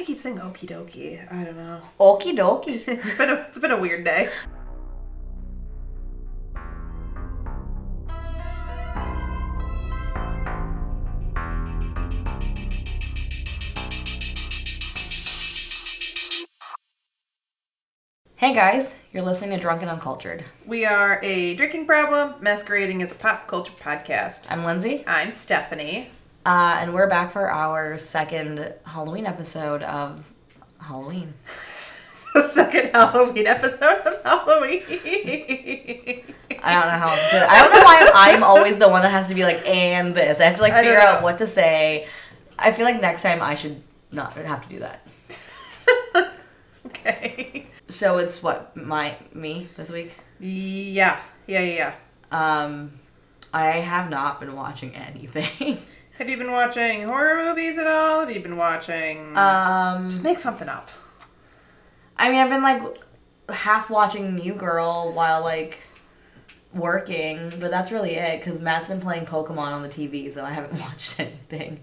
I keep saying okie dokie. I don't know. Okie dokie. It's been a, it's been a weird day. hey guys, you're listening to Drunken Uncultured. We are a drinking problem masquerading as a pop culture podcast. I'm Lindsay, I'm Stephanie. Uh, and we're back for our second Halloween episode of Halloween. The second Halloween episode of Halloween. I don't know how else to say it. I don't know why I'm always the one that has to be like, and this. I have to like figure out what to say. I feel like next time I should not have to do that. okay. So it's what my me this week. Yeah. Yeah, yeah, yeah. Um, I have not been watching anything. Have you been watching horror movies at all? Have you been watching... um, Just make something up. I mean, I've been like half watching New Girl while like working, but that's really it because Matt's been playing Pokemon on the TV, so I haven't watched anything.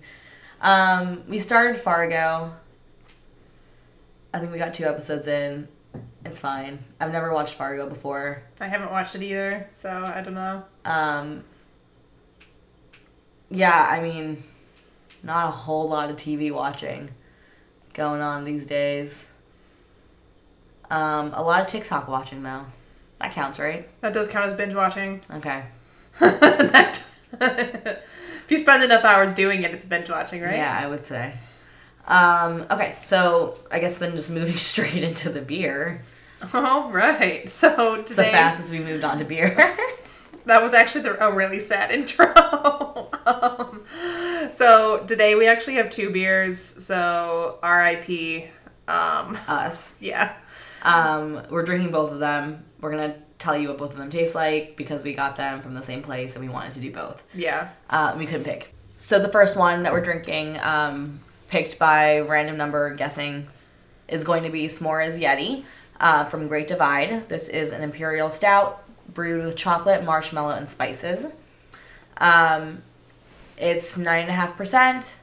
Um, we started Fargo. I think we got two episodes in. It's fine. I've never watched Fargo before. I haven't watched it either, so I don't know. Um, yeah, I mean, not a whole lot of TV watching going on these days. Um, a lot of TikTok watching though. That counts, right? That does count as binge watching. Okay. That- if you spend enough hours doing it, it's binge watching, right? Yeah, I would say. Um, okay, so I guess then just moving straight into the beer. All right. So It's the fastest we moved on to beer. that was actually the, a really sad intro. um, so today we actually have two beers. So R.I.P. Um, Us. yeah. Um, we're drinking both of them. We're gonna tell you what both of them taste like because we got them from the same place and we wanted to do both. Yeah. Uh, we couldn't pick. So the first one that we're drinking, um, picked by random number guessing, is going to be S'mores Yeti uh, from Great Divide. This is an imperial stout brewed with chocolate, marshmallow, and spices. Um, it's nine and a half percent,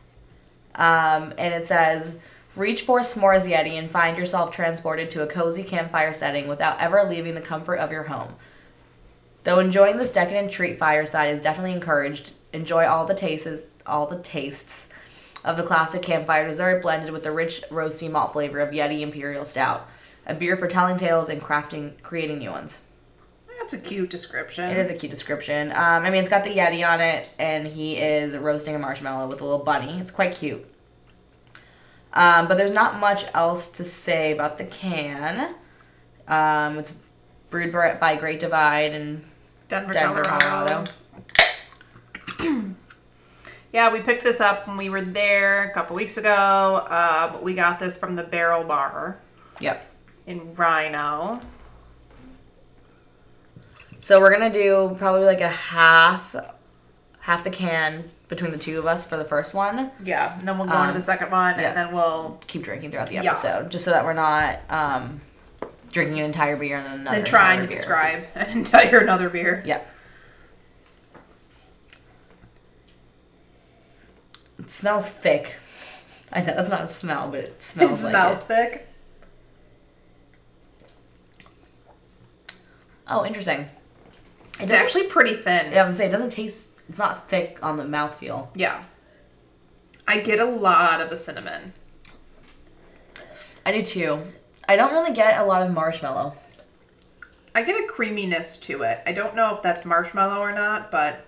um, and it says. Reach for S'mores Yeti and find yourself transported to a cozy campfire setting without ever leaving the comfort of your home. Though enjoying this decadent treat fireside is definitely encouraged, enjoy all the tastes, all the tastes of the classic campfire dessert blended with the rich roasty malt flavor of Yeti Imperial Stout, a beer for telling tales and crafting, creating new ones. That's a cute description. It is a cute description. Um, I mean, it's got the Yeti on it, and he is roasting a marshmallow with a little bunny. It's quite cute. Um, but there's not much else to say about the can. Um, it's brewed by Great Divide and Denver, Denver, Colorado. Yeah, we picked this up when we were there a couple weeks ago. Uh, but we got this from the Barrel Bar yep. in RiNo. So we're gonna do probably like a half, half the can between the two of us for the first one. Yeah, and then we'll go on to Um, the second one, yeah. and then we'll Keep drinking throughout the Yeah. episode, just so that we're not um, drinking an entire beer and then another. then try entire and beer. describe an entire another beer. Yep. It smells thick. I know that's not a smell, but it It smells. like It smells it. thick. Oh, interesting. It It's actually pretty thin. Yeah, I would say it doesn't taste. It's not thick on the mouthfeel. Yeah. I get a lot of the cinnamon. I do too. I don't really get a lot of marshmallow. I get a creaminess to it. I don't know if that's marshmallow or not, but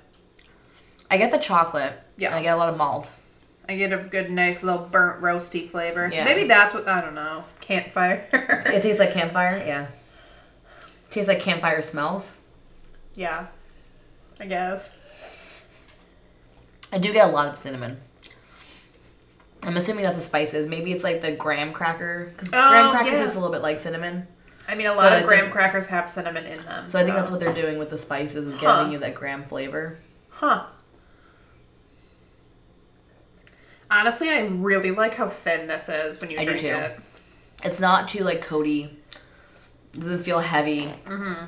I get the chocolate. Yeah. And I get a lot of malt. I get a good, nice little burnt roasty flavor. So Yeah. maybe that's what I don't know. Campfire. It tastes like campfire. Yeah. tastes like campfire smells. Yeah. I guess. I do get a lot of cinnamon. I'm assuming that's the spices. Maybe it's like the graham cracker because Oh, graham cracker yeah. tastes a little bit like cinnamon. I mean, a lot I of graham think- crackers have cinnamon in them. So I think that's what they're doing with the spices is Huh. giving you that graham flavor. Huh. Honestly, I really like how thin this is when you I do drink too. it. It's not too like coaty. Doesn't feel heavy. Mm-hmm.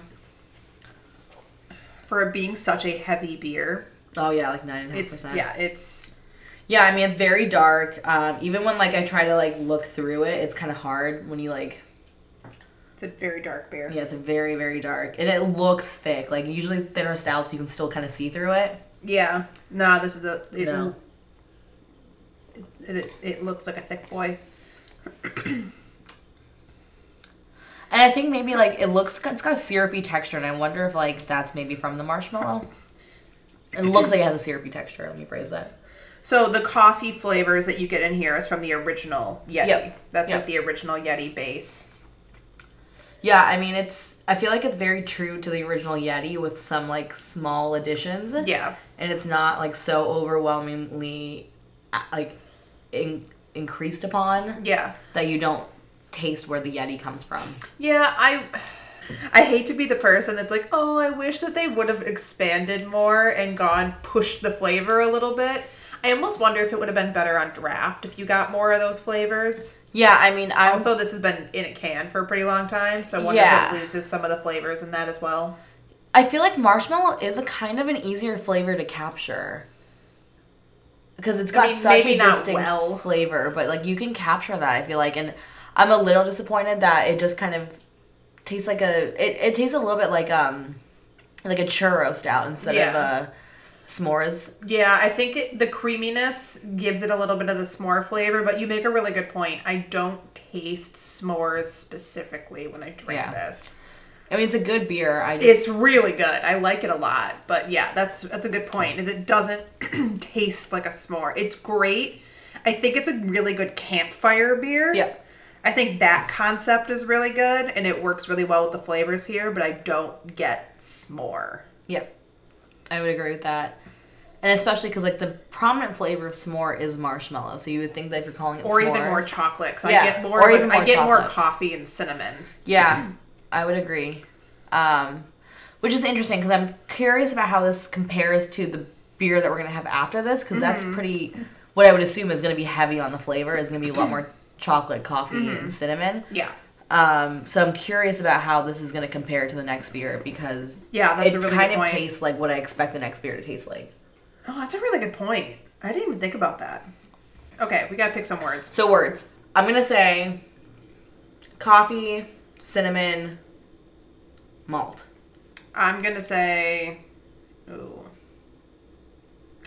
For it being such a heavy beer, Oh yeah, like nine and a half percent. yeah, it's Yeah, I mean it's very dark. Um, even when like I try to like look through it, it's kind of hard when you like. It's a very dark beer. Yeah, it's very very dark, and it looks thick. Like usually thinner stouts, you can still kind of see through it. Yeah. Nah, this is a. It, No. it, it, it looks like a thick boy. And I think maybe like it looks it's got a syrupy texture, and I wonder if like that's maybe from the marshmallow. It looks like it has a syrupy texture. Let me phrase that. So the coffee flavors that you get in here is from the original Yeti. Yep. That's Yep. like the original Yeti base. Yeah, I mean it's. I feel like it's very true to the original Yeti with some like small additions. Yeah. and it's not like so overwhelmingly like in, increased upon Yeah. that you don't taste where the Yeti comes from. Yeah, I I hate to be the person that's like, "Oh, I wish that they would have expanded more and gone pushed the flavor a little bit." I almost wonder if it would have been better on draft if you got more of those flavors. Yeah, I mean, I also this has been in a can for a pretty long time, so I wonder Yeah. if it loses some of the flavors in that as well. I feel like marshmallow is a kind of an easier flavor to capture because it's got mean, such a distinct well. flavor, but like you can capture that. I feel like, and I'm a little disappointed that it just kind of tastes like a. It, it tastes a little bit like um like a churro stout instead of a s'mores. Yeah, I think it, the creaminess gives it a little bit of the s'more flavor, but you make a really good point. I don't taste s'mores specifically when I drink Yeah. this. I mean, it's a good beer. I just It's really good. I like it a lot. But yeah, that's that's a good point. Is it doesn't taste like a s'more. It's great. I think it's a really good campfire beer. yeah. I think that concept is really good and it works really well with the flavors here, but I don't get s'more. Yep. I would agree with that. And especially because like the prominent flavor of s'more is marshmallow, so you would think that if you're calling it Or even more chocolate cuz Yeah, I get more or even I more get more coffee and cinnamon. yeah, I would agree. Um, which is interesting because I'm curious about how this compares to the beer that we're gonna have after this because that's Mm-hmm. pretty. What I would assume is gonna be heavy on the flavor is gonna be a lot more chocolate, coffee, Mm-hmm. and cinnamon. Yeah. Um, so I'm curious about how this is gonna compare to the next beer because Yeah, that's it a really kind of point. tastes like what I expect the next beer to taste like. Oh, that's a really good point. I didn't even think about that. Okay, we gotta pick some words. So words. I'm gonna say coffee, cinnamon, malt. I'm gonna say, ooh.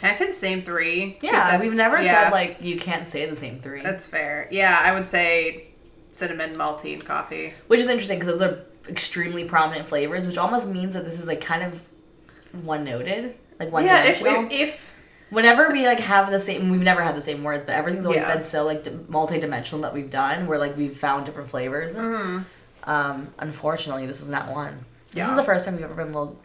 Can I say the same three? Yeah, we've never yeah, said like you can't say the same three, That's fair. Yeah, I would say cinnamon, malty, and coffee. which is interesting because those are extremely prominent flavors, which almost means that this is like kind of one noted, like one yeah, if, dimensional. if if Whenever we like have the same, we've never had the same words, but everything's always Yeah. been so like di- multi-dimensional that we've done, where like we've found different flavors. Mm-hmm. Um, unfortunately, this is not one. This Yeah. is the first time we've ever been a little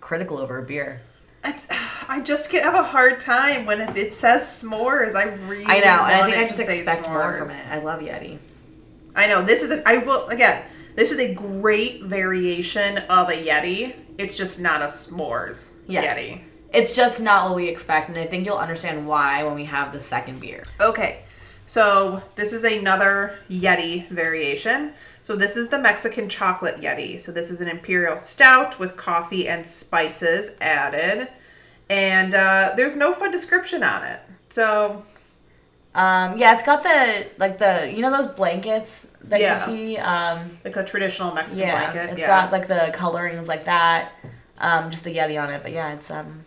critical over a beer. It's, I just get have a hard time when it, it says s'mores. I really I know, and I think I just expect more from it. I love Yeti. I know this is a, I will again. This is a great variation of a Yeti. It's just not a s'mores Yeah. Yeti. It's just not what we expect, and I think you'll understand why when we have the second beer. Okay, so this is another Yeti variation. So this is the Mexican chocolate Yeti. So this is an imperial stout with coffee and spices added, and uh, there's no fun description on it. So Um, yeah, it's got the like the you know those blankets that Yeah. you see. Um, like a traditional Mexican yeah, blanket. it's yeah. got like the colorings like that. Um, just the Yeti on it, but yeah, it's um,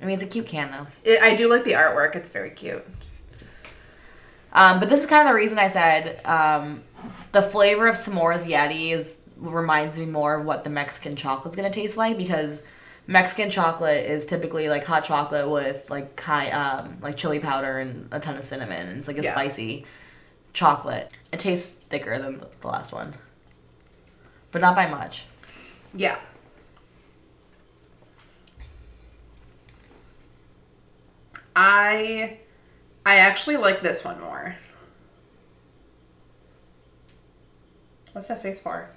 I mean it's a cute can though. It, I do like the artwork. It's very cute. Um, but this is kind of the reason I said um, the flavor of s'mores Yeti is reminds me more of what the Mexican chocolate's gonna taste like because Mexican chocolate is typically like hot chocolate with like high um, like chili powder and a ton of cinnamon it's like a Yeah. spicy chocolate. It tastes thicker than the last one, but not by much. Yeah. I I actually like this one more. What's that face for?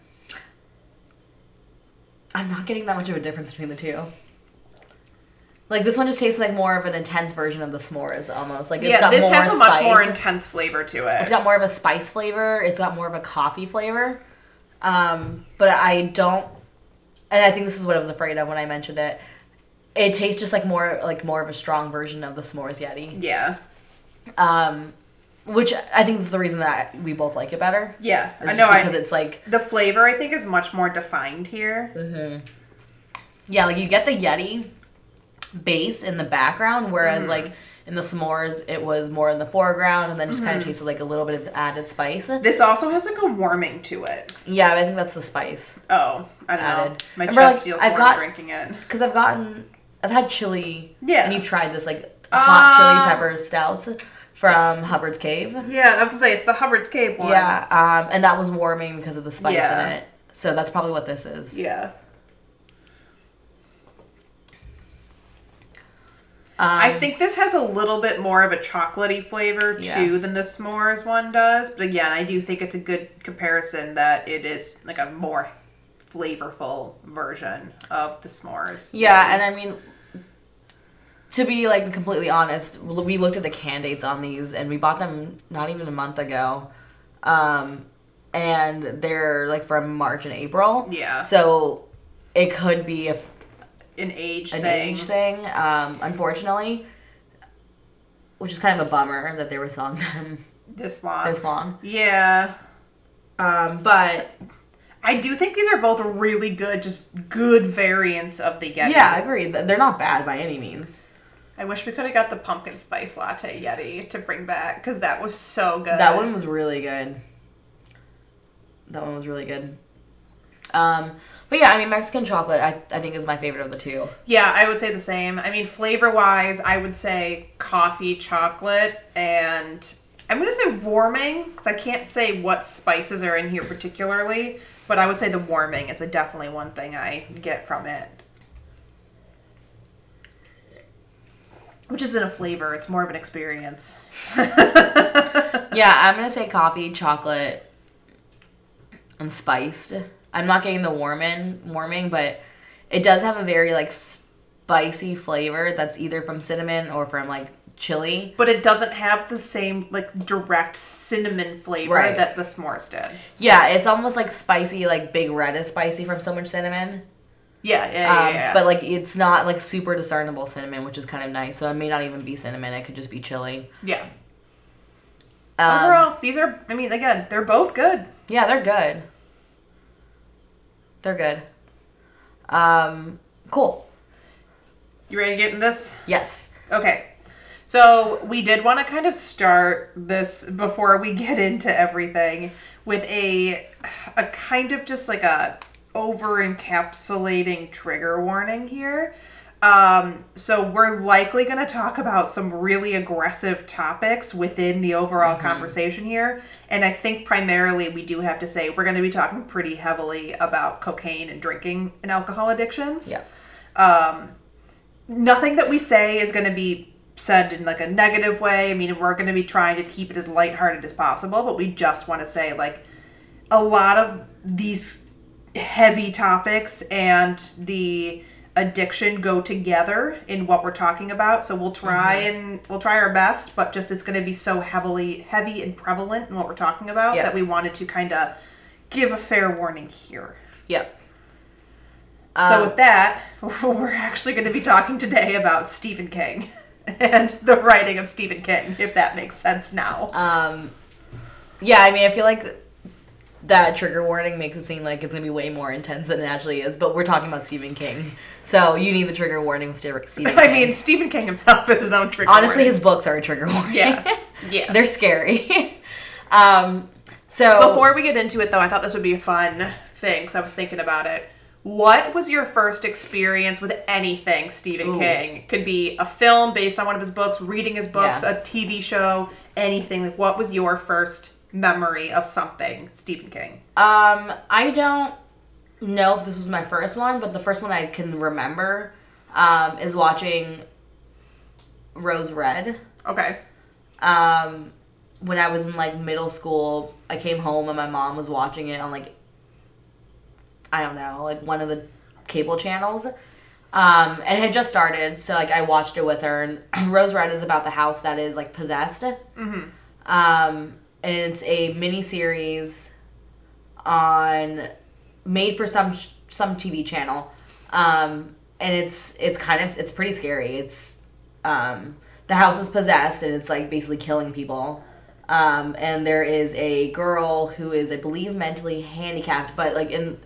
I'm not getting that much of a difference between the two. Like this one just tastes like more of an intense version of the s'mores almost. Like it's yeah, got this more has a much more intense flavor to it. It's got more of a spice flavor. It's got more of a coffee flavor. Um, but I don't, and I think this is what I was afraid of when I mentioned it. It tastes just like more like more of a strong version of the s'mores Yeti. yeah. Um, which I think is the reason that we both like it better. Yeah, I know. I, because it's like the flavor I think is much more defined here. Mm-hmm. yeah, like you get the Yeti base in the background, whereas Mm-hmm. like in the s'mores it was more in the foreground, and then just Mm-hmm. kind of tasted like a little bit of added spice. This also has like a warming to it. Yeah, I think that's the spice. Oh, I don't know. My Remember, chest like, feels I've warm got- drinking it. Because I've gotten, I've had chili. Yeah. And you've tried this like hot chili pepper stouts from Hubbard's Cave. Yeah, I was gonna say it's the Hubbard's Cave one. Yeah, um, and that was warming because of the spice Yeah. in it. So that's probably what this is. Yeah. Um, I think this has a little bit more of a chocolatey flavor Yeah. too than the s'mores one does. But again, I do think it's a good comparison that it is like a more flavorful version of the s'mores. Yeah, and I mean, to be like completely honest, we looked at the can dates on these, and we bought them not even a month ago, um, and they're like from March and April. Yeah. So it could be a, an age an thing. age thing, um, unfortunately, which is kind of a bummer that they were selling them This long. this long. Yeah. Um, but I do think these are both really good, just good variants of the Yeti. yeah, agreed. They're not bad by any means. I wish we could have got the pumpkin spice latte Yeti to bring back because that was so good. That one was really good. That one was really good. Um, but yeah, I mean Mexican chocolate, I, I think is my favorite of the two. Yeah, I would say the same. I mean, flavor wise, I would say coffee, chocolate, and I'm going to say warming because I can't say what spices are in here particularly, but I would say the warming is a definitely one thing I get from it. Which isn't a flavor, it's more of an experience. Yeah, I'm gonna say coffee, chocolate, and spiced. I'm not getting the warming warming, but it does have a very like spicy flavor that's either from cinnamon or from like chili. But it doesn't have the same, like, direct cinnamon flavor Right. that the s'mores did. Yeah, it's almost like spicy, like Big Red is spicy from so much cinnamon. Yeah, yeah, yeah. Um, yeah. But like it's not like super discernible cinnamon, which is kind of nice. So it may not even be cinnamon. It could just be chili. yeah. Um, Overall, these are, I mean, again, they're both good. Yeah, they're good. They're good. Um, cool. You ready to get in this? Yes. Okay. So we did want to kind of start this before we get into everything with a a kind of just like a over encapsulating trigger warning here. Um, so we're likely going to talk about some really aggressive topics within the overall conversation here, and I think primarily we do have to say we're going to be talking pretty heavily about cocaine and drinking and alcohol addictions Yeah. nothing that we say is going to be said in like a negative way. I mean, we're going to be trying to keep it as lighthearted as possible, but we just want to say like a lot of these heavy topics and the addiction go together in what we're talking about. So we'll try and we'll try our best, but just it's going to be so heavily heavy and prevalent in what we're talking about Yeah. that we wanted to kind of give a fair warning here. Yep. So Um, with that, we're actually going to be talking today about Stephen King and the writing of Stephen King, if that makes sense now. um, yeah, I mean, I feel like that trigger warning makes it seem like it's gonna be way more intense than it actually is. But we're talking about Stephen King, so you need the trigger warning with Stephen King. I mean, Stephen King himself is his own trigger. honestly, warning. his books are a trigger warning. yeah, yeah. they're scary. um, so Before we get into it, though, I thought this would be a fun thing because I was thinking about it. What was your first experience with anything Stephen Ooh. King? Could be a film based on one of his books, reading his books, Yeah. a TV show, anything. Like, what was your first memory of something Stephen King? Um, I don't know if this was my first one, but the first one I can remember um, is watching Rose Red. Okay. Um, when I was in like middle school, I came home and my mom was watching it on like I don't know, like one of the cable channels. Um, and it had just started, so like I watched it with her. And Rose Red is about the house that is like possessed. Mm-hmm. Um, and it's a mini series on made for some some TV channel. Um, and it's it's kind of it's pretty scary. It's um, the house is possessed and it's like basically killing people. Um, and there is a girl who is, I believe, mentally handicapped, but like in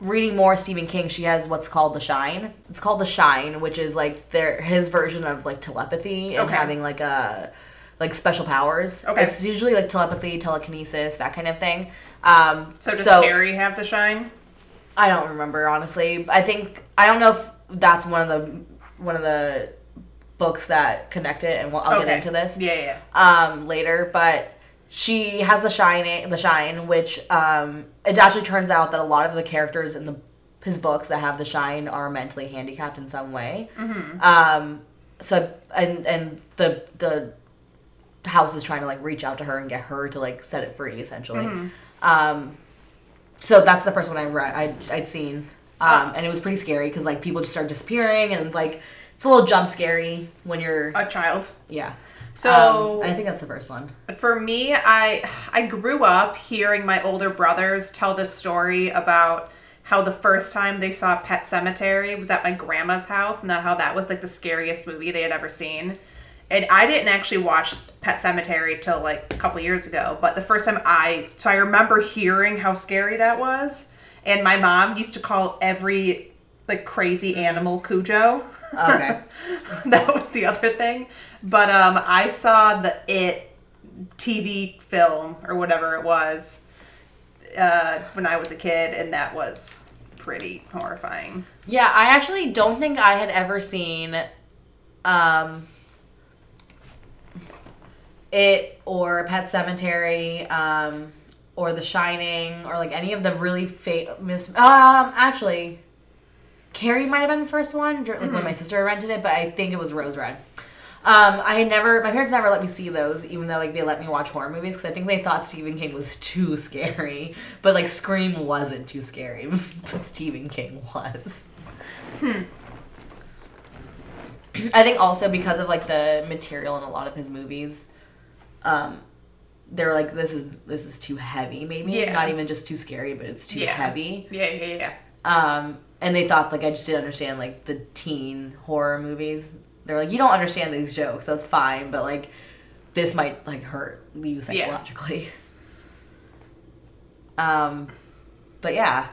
reading more Stephen King, she has what's called the Shine. It's called the Shine, which is like their his version of like telepathy and Okay. having like a like special powers. Okay. It's usually like telepathy, telekinesis, that kind of thing. Um, So does Carrie have the shine? I don't remember honestly. I think I don't know if that's one of the one of the books that connect it, and we'll, I'll okay. get into this Yeah, yeah. um, later. But she has the shine, the shine, which um, it actually turns out that a lot of the characters in the his books that have the shine are mentally handicapped in some way. Um, so and and the the house is trying to like reach out to her and get her to like set it free essentially. Um, so that's the first one I read. I'd, I'd seen, um, and it was pretty scary because like people just start disappearing and like it's a little jump scary when you're A child. yeah. So Um, I think that's the first one. for me, I I grew up hearing my older brothers tell this story about how the first time they saw Pet Sematary was at my grandma's house, and that how that was like the scariest movie they had ever seen. And I didn't actually watch Pet Sematary till like a couple years ago, but the first time I so I remember hearing how scary that was, and my mom used to call every like crazy animal Cujo. Okay. that was the other thing. But um, I saw the It TV film or whatever it was uh, when I was a kid, and that was pretty horrifying. yeah, I actually don't think I had ever seen um it or Pet Sematary um or The Shining or like any of the really famous um actually Carrie might have been the first one like when my sister rented it, but I think it was Rose Red. Um, I had never, my parents never let me see those, even though like they let me watch horror movies because I think they thought Stephen King was too scary. But like Scream wasn't too scary, but Stephen King was. Hmm. I think also because of like the material in a lot of his movies, um, they're like this is this is too heavy. Maybe Yeah. not even just too scary, but it's too Yeah. heavy. Yeah, yeah, yeah. Um, and they thought like I just didn't understand like the teen horror movies. They're like, you don't understand these jokes, that's fine, but like this might like hurt you psychologically. Um, but yeah,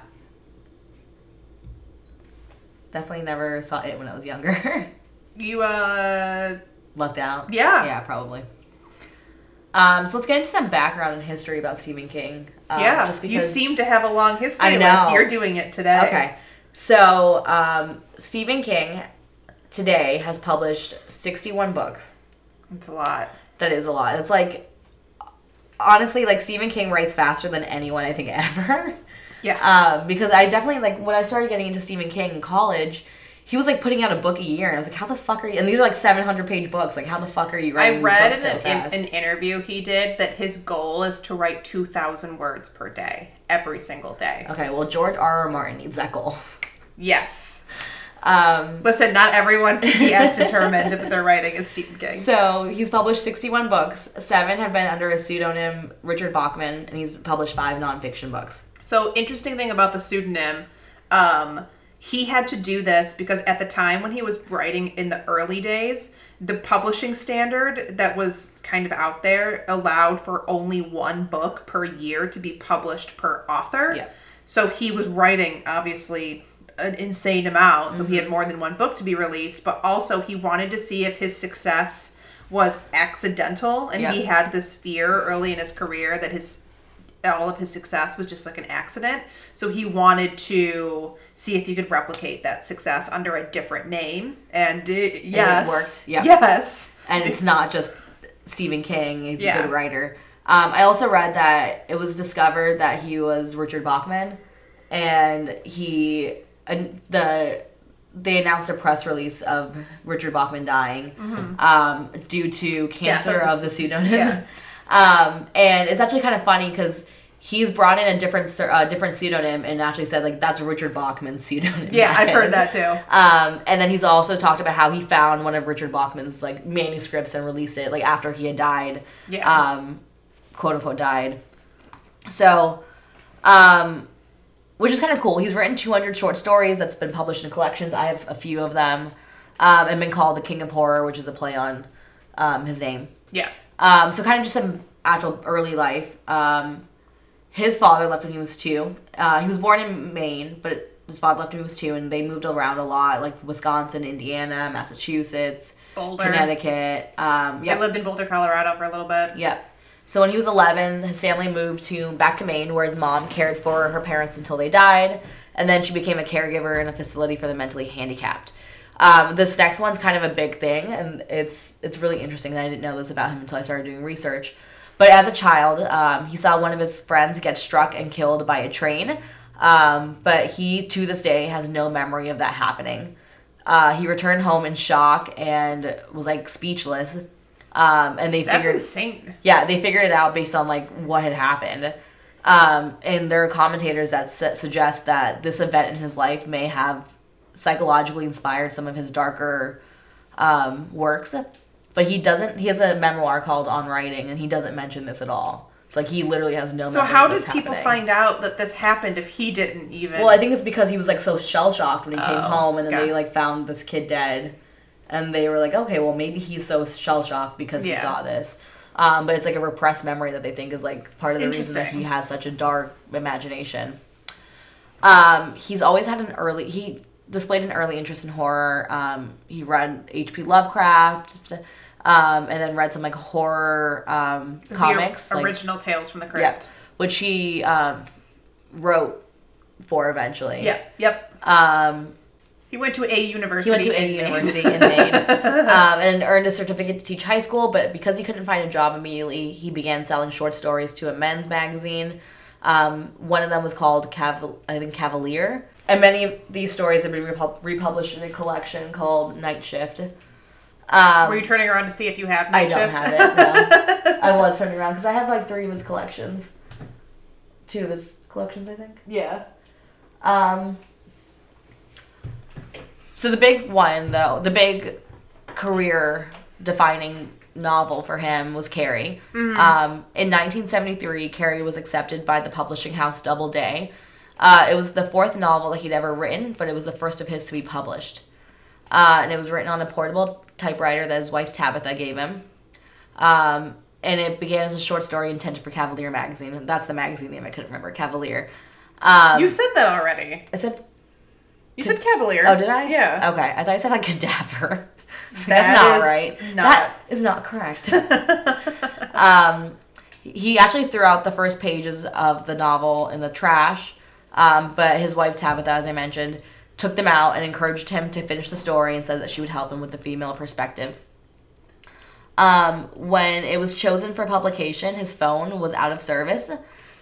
definitely never saw it when I was younger. You uh, Left out. Yeah. Yeah, probably. Um, so let's get into some background and history about Stephen King. Um, yeah. just You seem to have a long history I know. list. You're doing it today. Okay. So, um, Stephen King today has published 61 books. It's a lot. That is a lot. It's like, honestly, like Stephen King writes faster than anyone I think ever. Yeah. Um, because I definitely, like, when I started getting into Stephen King in college, he was like putting out a book a year, and I was like, how the fuck are you? And these are like 700 page books. Like, how the fuck are you writing? I read these in so an, in, an interview he did that his goal is to write 2,000 words per day, every single day. okay, well, George R. R. Martin needs that goal. Yes. Um, Listen, not everyone can be as determined if they're writing as Stephen King. So he's published 61 books. Seven have been under his pseudonym Richard Bachman, and he's published five nonfiction books. So interesting thing about the pseudonym, um, he had to do this because at the time when he was writing in the early days, the publishing standard that was kind of out there allowed for only one book per year to be published per author. Yeah. So he was writing obviously an insane amount. So he had mm-hmm. more than one book to be released, but also he wanted to see if his success was accidental and he had this fear early in his career that his all of his success was just like an accident. So he wanted to see if he could replicate that success under a different name. And it, yes, worked, yeah. yes, And it's not just Stephen King, he's Yeah. a good writer. Um, I also read that it was discovered that he was Richard Bachman, and he and the they announced a press release of Richard Bachman dying um, due to cancer Mm-hmm. of the the pseudonym. yeah. Um, and it's actually kind of funny because he's brought in a different uh, different pseudonym and actually said like that's Richard Bachman's pseudonym. yeah. I've heard that too. Um, and then he's also talked about how he found one of Richard Bachman's like manuscripts and released it like after he had died. Yeah. Um, quote unquote died. So, um, which is kind of cool. He's written 200 short stories that's been published in collections. I have a few of them. um, and been called the King of Horror, which is a play on um, his name. Yeah. Um, so kind of just some actual early life. Um, his father left when he was two. Uh, he was born in Maine, but his father left when he was two, and they moved around a lot, like Wisconsin, Indiana, Massachusetts, Boulder. Connecticut. Um, They yeah, lived in Boulder, Colorado for a little bit. yeah. So when he was 11, his family moved to back to Maine, where his mom cared for her parents until they died, and then she became a caregiver in a facility for the mentally handicapped. Um, this next one's kind of a big thing, and it's it's really interesting. that I didn't know this about him until I started doing research. But as a child, um, he saw one of his friends get struck and killed by a train. Um, but he, to this day, has no memory of that happening. Uh, he returned home in shock and was like speechless. Um, and they That's figured insane. yeah, they figured it out based on like what had happened. Um, and there are commentators that su- suggest that this event in his life may have psychologically inspired some of his darker um, works. But he doesn't. He has a memoir called On Writing, and he doesn't mention this at all. So like he literally has no. So how did people happening. find out that this happened if he didn't even? Well, I think it's because he was like so shell shocked when he came Oh, home, and then got they like found this kid dead, and they were like, okay, well maybe he's so shell shocked because Yeah. he saw this. Um, but it's like a repressed memory that they think is like part of the reason that he has such a dark imagination. Um, he's always had an early he displayed an early interest in horror. Um, he read H.P. Lovecraft, um, and then read some like horror um, comics, like original Tales from the yeah, Crypt. which he um, wrote for eventually. Yep. Yep. Um, He went to a university. he went to a university in Maine um, and earned a certificate to teach high school. But because he couldn't find a job immediately, he began selling short stories to a men's magazine. Um, one of them was called Caval- I think Cavalier, and many of these stories have been repub- republished in a collection called Night Shift. Um, Were you turning around to see if you have Night I don't shift? have it. No. I was turning around because I have like three of his collections, two of his collections, I think. yeah. Um, so the big one, though, the big career defining novel for him was Carrie. Um, in 1973, Carrie was accepted by the publishing house Doubleday. Uh, it was the fourth novel that he'd ever written, but it was the first of his to be published. Uh, and it was written on a portable typewriter that his wife Tabitha gave him. Um, and it began as a short story intended for Cavalier magazine. That's the magazine name I couldn't remember. Cavalier. Um, You said that already. I said, You said Cavalier. oh, did I? Yeah. Okay, I thought I said like cadaver. That's That not is right. not- That is not correct. um, he actually threw out the first pages of the novel in the trash, um, but his wife Tabitha, as I mentioned, took them out and encouraged him to finish the story and said that she would help him with the female perspective. Um, when it was chosen for publication, his phone was out of service,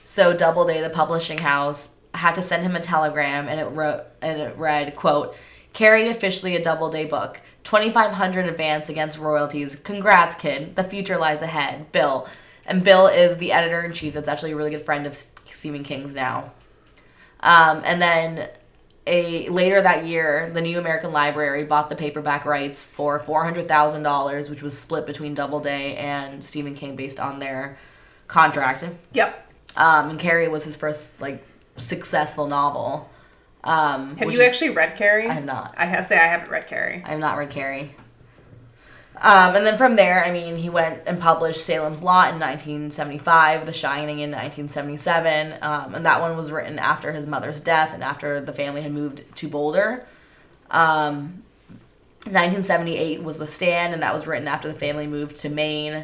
so Doubleday, the publishing house, had to send him a telegram, and it wrote and it read, "quote Carrie officially a Doubleday book, twenty five hundred advance against royalties. Congrats, kid. The future lies ahead. Bill." And Bill is the editor in chief. That's actually a really good friend of Stephen King's now. Um, and then a later that year, the New American Library bought the paperback rights for four hundred thousand dollars, which was split between Doubleday and Stephen King based on their contract. Yep. Um, and Carrie was his first like successful novel. Um, Have you is- actually read Carrie? I have not. I have say I haven't read Carrie. I have not read Carrie. Um, and then from there, I mean, he went and published Salem's Lot in 1975, The Shining in 1977, um, and that one was written after his mother's death and after the family had moved to Boulder. Um, 1978 was The Stand, and that was written after the family moved to Maine.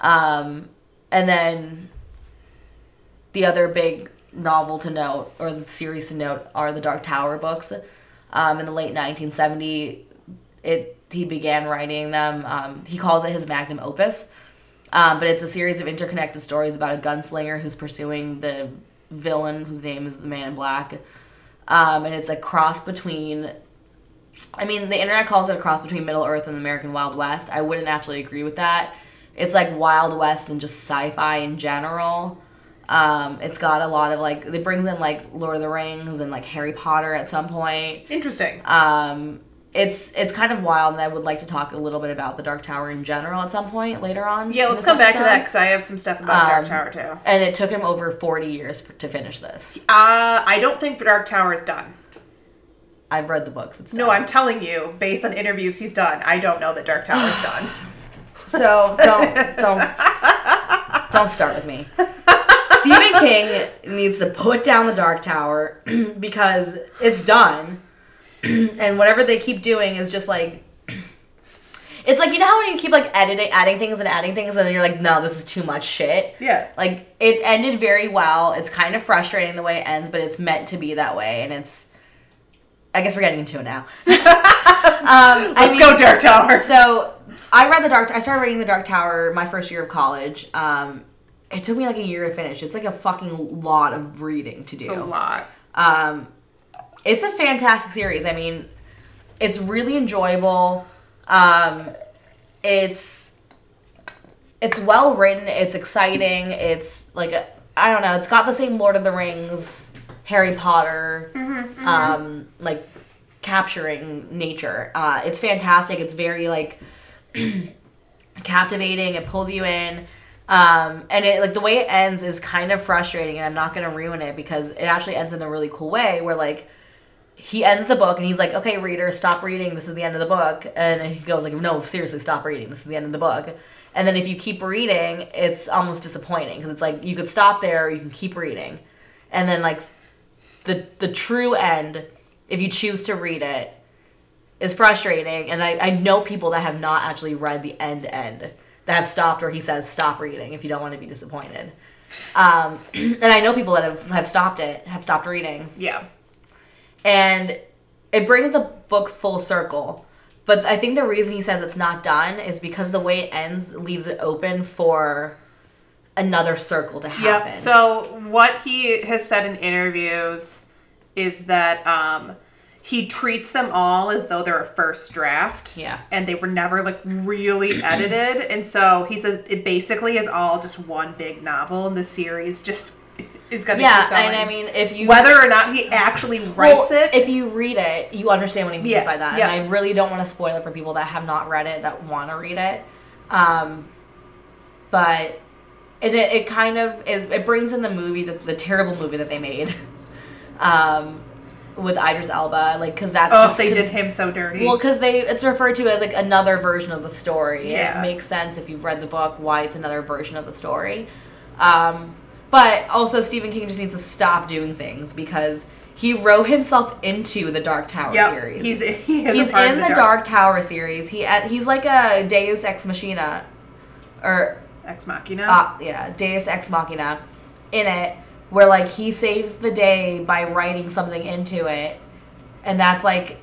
Um, and then the other big novel to note, or series to note, are the Dark Tower books. Um, in the late 1970s, it he began writing them. Um, he calls it his magnum opus, um, but it's a series of interconnected stories about a gunslinger who's pursuing the villain whose name is the Man in Black, um, and it's a cross between. I mean, the internet calls it a cross between Middle Earth and the American Wild West. I wouldn't actually agree with that. It's like Wild West and just sci-fi in general. Um, it's got a lot of like it brings in like Lord of the Rings and like Harry Potter at some point. Interesting. Um, it's it's kind of wild, and I would like to talk a little bit about the Dark Tower in general at some point later on. yeah, let's come back to that because I have some stuff about Dark Um, Tower too. And it took him over forty years to finish this. Uh, I don't think the Dark Tower is done. I've read the books. It's No, I'm telling you, based on interviews he's done, I don't know that Dark Tower is done. So don't don't don't start with me. Stephen King needs to put down the Dark Tower because it's done, and whatever they keep doing is just like. It's like you know how when you keep like editing, adding things and adding things, and then you're like, no, this is too much shit. Yeah. Like it ended very well. It's kind of frustrating the way it ends, but it's meant to be that way, and it's. I guess we're getting into it now. um, Let's mean- go, Dark Tower. so I read the Dark. I started reading the Dark Tower my first year of college. Um, it took me like a year to finish. It's like a fucking lot of reading to do. It's a lot. Um, it's a fantastic series. I mean, it's really enjoyable. Um, it's it's well written. It's exciting. It's like a, I don't know. It's got the same Lord of the Rings, Harry Potter, um, like capturing nature. Uh, it's fantastic. It's very like captivating. It pulls you in. Um, and it like the way it ends is kind of frustrating, and I'm not gonna ruin it because it actually ends in a really cool way where like he ends the book and he's like, "Okay, reader, stop reading. This is the end of the book." And he goes like, "No, seriously, stop reading. This is the end of the book." And then if you keep reading, it's almost disappointing because it's like you could stop there, you can keep reading, and then like the the true end, if you choose to read it, is frustrating. And I, I know people that have not actually read the end end that have stopped where he says stop reading if you don't want to be disappointed. Um, and I know people that have, have stopped it, have stopped reading. Yeah. And it brings the book full circle. But I think the reason he says it's not done is because the way it ends leaves it open for another circle to happen. Yep. So what he has said in interviews is that um, he treats them all as though they're a first draft. Yeah. And they were never like really edited, and so he says it basically is all just one big novel, and the series just is gonna yeah, keep going. and I mean, if you whether or not he actually writes Well, it, If you read it, you understand what he means Yeah, by that. yeah. And I really don't want to spoil it for people that have not read it, that want to read it. Um, but it, it, it kind of is, it brings in the movie, the, the terrible movie that they made um, with Idris Elba. Like, because that's oh, just. they did him so dirty. Well, because they it's referred to as like another version of the story. Yeah. It makes sense if you've read the book why it's another version of the story. Um, but also, Stephen King just needs to stop doing things because he wrote himself into the Dark Tower yep, series. he's he He's in of the, Dark Tower series. He uh, he's like a Deus Ex Machina, or Ex Machina. uh, yeah, Deus Ex Machina in it, where like he saves the day by writing something into it, and that's like,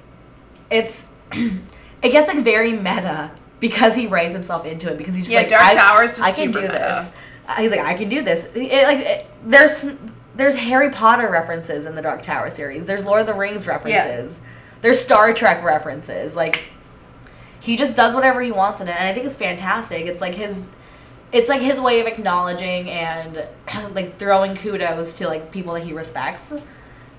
it's, it gets like very meta because he writes himself into it because he's just Yeah, like Dark I, Tower is just I can do meta. this. He's like I can do this. It, like it, there's there's Harry Potter references in the Dark Tower series. There's Lord of the Rings references. There's Star Trek references. Like he just does whatever he wants in it and i think it's fantastic it's like his it's like his way of acknowledging and like throwing kudos to like people that he respects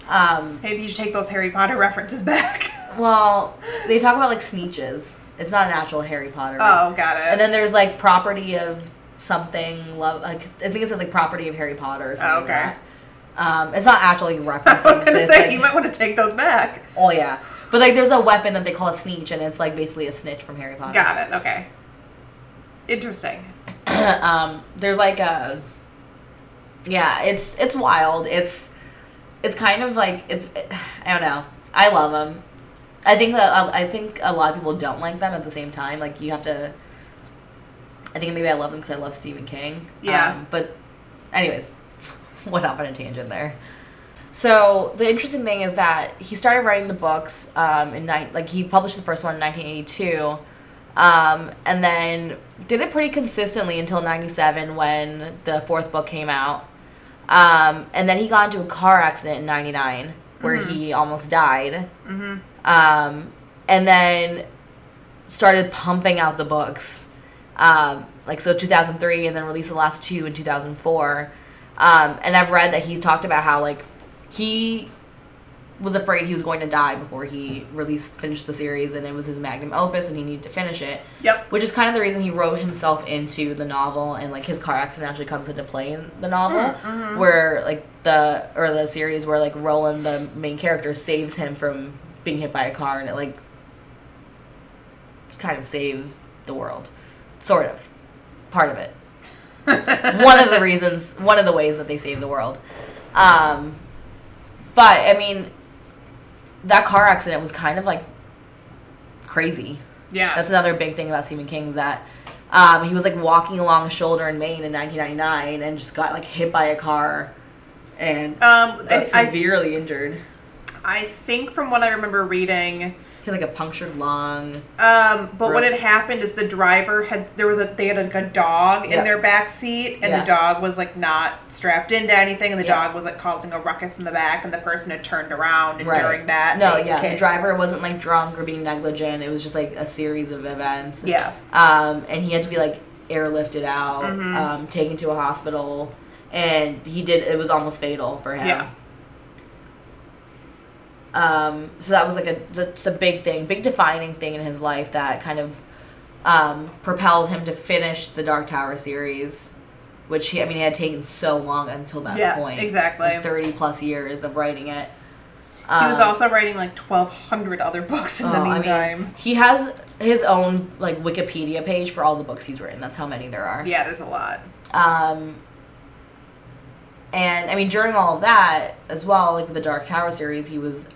um Maybe you should take those Harry Potter references back. well they talk about like sneetches it's not an actual harry potter oh, got it. and then there's like property of something love like i think it says like property of harry potter or something Oh, like okay. that um, it's not actually I was gonna say like- you might want to take those back. Oh yeah, but like there's a weapon that they call a sneetch, and it's like basically a snitch from Harry Potter. Got it. Okay. Interesting. um, there's like a yeah it's it's wild it's it's kind of like it's i don't know i love them i think that i think a lot of people don't like them at the same time like you have to i think maybe i love them because i love stephen king. Yeah. um, but anyways went off on a tangent there. So the interesting thing is that he started writing the books um, in ni- like he published the first one in 1982 um, and then did it pretty consistently until 97 when the fourth book came out. Um, and then he got into a car accident in 99 where he almost died. Mm-hmm. um, and then started pumping out the books um, like so 2003 and then released the last two in 2004 um, and i've read that he talked about how like he was afraid he was going to die before he released finished the series and it was his magnum opus and he needed to finish it Yep. which is kind of the reason he wrote himself into the novel and like his car accident actually comes into play in the novel where like the or the series where like roland the main character saves him from being hit by a car and it like kind of saves the world. Sort of. Part of it. one of the reasons, one of the ways that they save the world. Um, but I mean, that car accident was kind of like crazy. Yeah. That's another big thing about Stephen King is that um, he was like walking along a shoulder in Maine in 1999 and just got like hit by a car and um, got I, I, severely injured. I think from what I remember reading, He had like a punctured lung. Um, but what had happened is the driver had there was a they had like a dog in their back seat, and Yeah. the dog was like not strapped into anything, and the Yeah. dog was like causing a ruckus in the back, and the person had turned around, and Right. during that, No, yeah, the driver wasn't like drunk or being negligent. It was just like a series of events. Yeah, Um, and he had to be like airlifted out, Mhm. um, taken to a hospital, and he did. It was almost fatal for him. Yeah. Um, so that was like a that's a big thing, big defining thing in his life that kind of um, propelled him to finish the Dark Tower series, which he, I mean, it had taken so long until that Yeah, point. exactly. Like Thirty plus years of writing it. he was Um, also writing like twelve hundred other books in the Oh, I meantime. mean, he has his own like Wikipedia page for all the books he's written. That's how many there are. yeah, there's a lot. Um, and I mean, during all of that as well, like the Dark Tower series, he was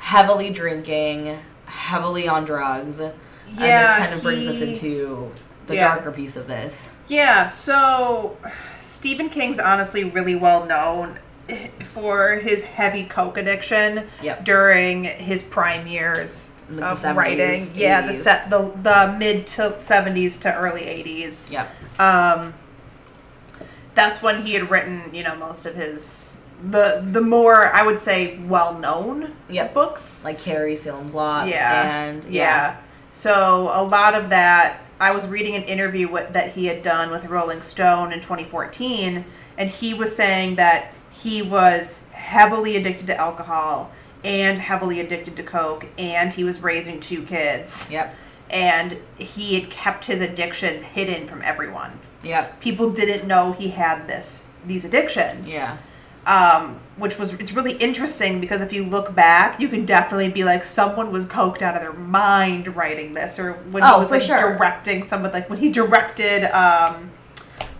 heavily drinking, heavily on drugs. and this kind of brings us into the Yeah. darker piece of this. Yeah, so Stephen King's honestly really well known for his heavy coke addiction Yep. during his prime years Like of 70s, writing. Yeah, the 80s. set the the mid to 70s to early 80s. Yep. Um that's when he had written, you know, most of his the the more I would say well-known Yep. books. Like Carrie, Salem's Lot, Yeah. and Yeah. So a lot of that, I was reading an interview with, that he had done with Rolling Stone in 2014, and he was saying that he was heavily addicted to alcohol and heavily addicted to coke, and he was raising two kids, Yep. and he had kept his addictions hidden from everyone. Yep. People didn't know he had this these addictions Yeah. Um, which was it's really interesting because if you look back, you can definitely be like someone was coked out of their mind writing this, or when he Oh, was like sure. directing someone, like when he directed um,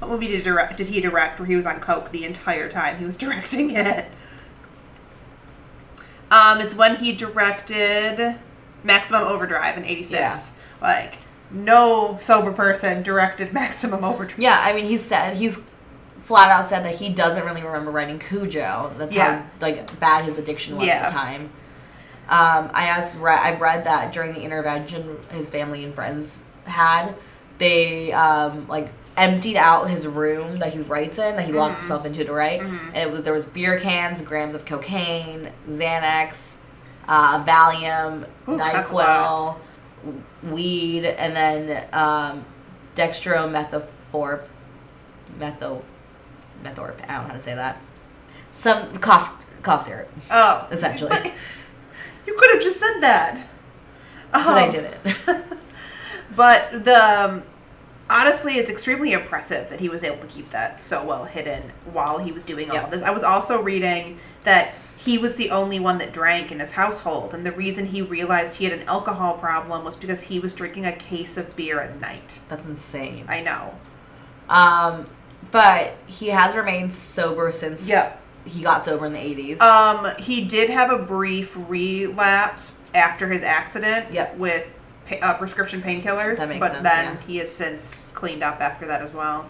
what movie did he direct? Did he direct where he was on coke the entire time he was directing it? Um, it's when he directed Maximum Overdrive in '86. Yeah. Like no sober person directed Maximum Overdrive. Yeah, I mean, he said he's flat out said that he doesn't really remember writing Cujo. That's Yeah. how like bad his addiction was at the time. Um, I asked, re- I read that during the intervention his family and friends had, they um, like emptied out his room that he writes in, that he locks Mm-hmm. himself into to write, and it was there was beer cans, grams of cocaine, Xanax, uh, Valium, Ooh, Nyquil, weed, and then um, dextromethaphorp, metho, methorp. I don't know how to say that. Some cough cough syrup, Oh, essentially. You could have just said that. but I Um, didn't. But the um, honestly, it's extremely impressive that he was able to keep that so well hidden while he was doing all Yep. this. I was also reading that he was the only one that drank in his household, and the reason he realized he had an alcohol problem was because he was drinking a case of beer at night. That's insane. I know. Um, but he has remained sober since Yep. he got sober in the 80s. Um, he did have a brief relapse after his accident Yep. with pa- uh, prescription painkillers, That makes but sense, then yeah. he has since cleaned up after that as well.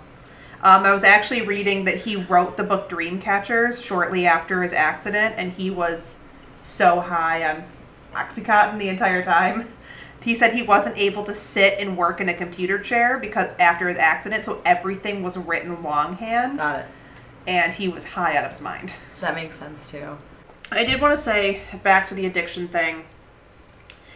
Um, I was actually reading that he wrote the book Dreamcatchers shortly after his accident, and he was so high on Oxycontin the entire time. He said he wasn't able to sit and work in a computer chair because after his accident, so everything was written longhand, Got it. and he was high out of his mind. That makes sense too. I did want to say back to the addiction thing.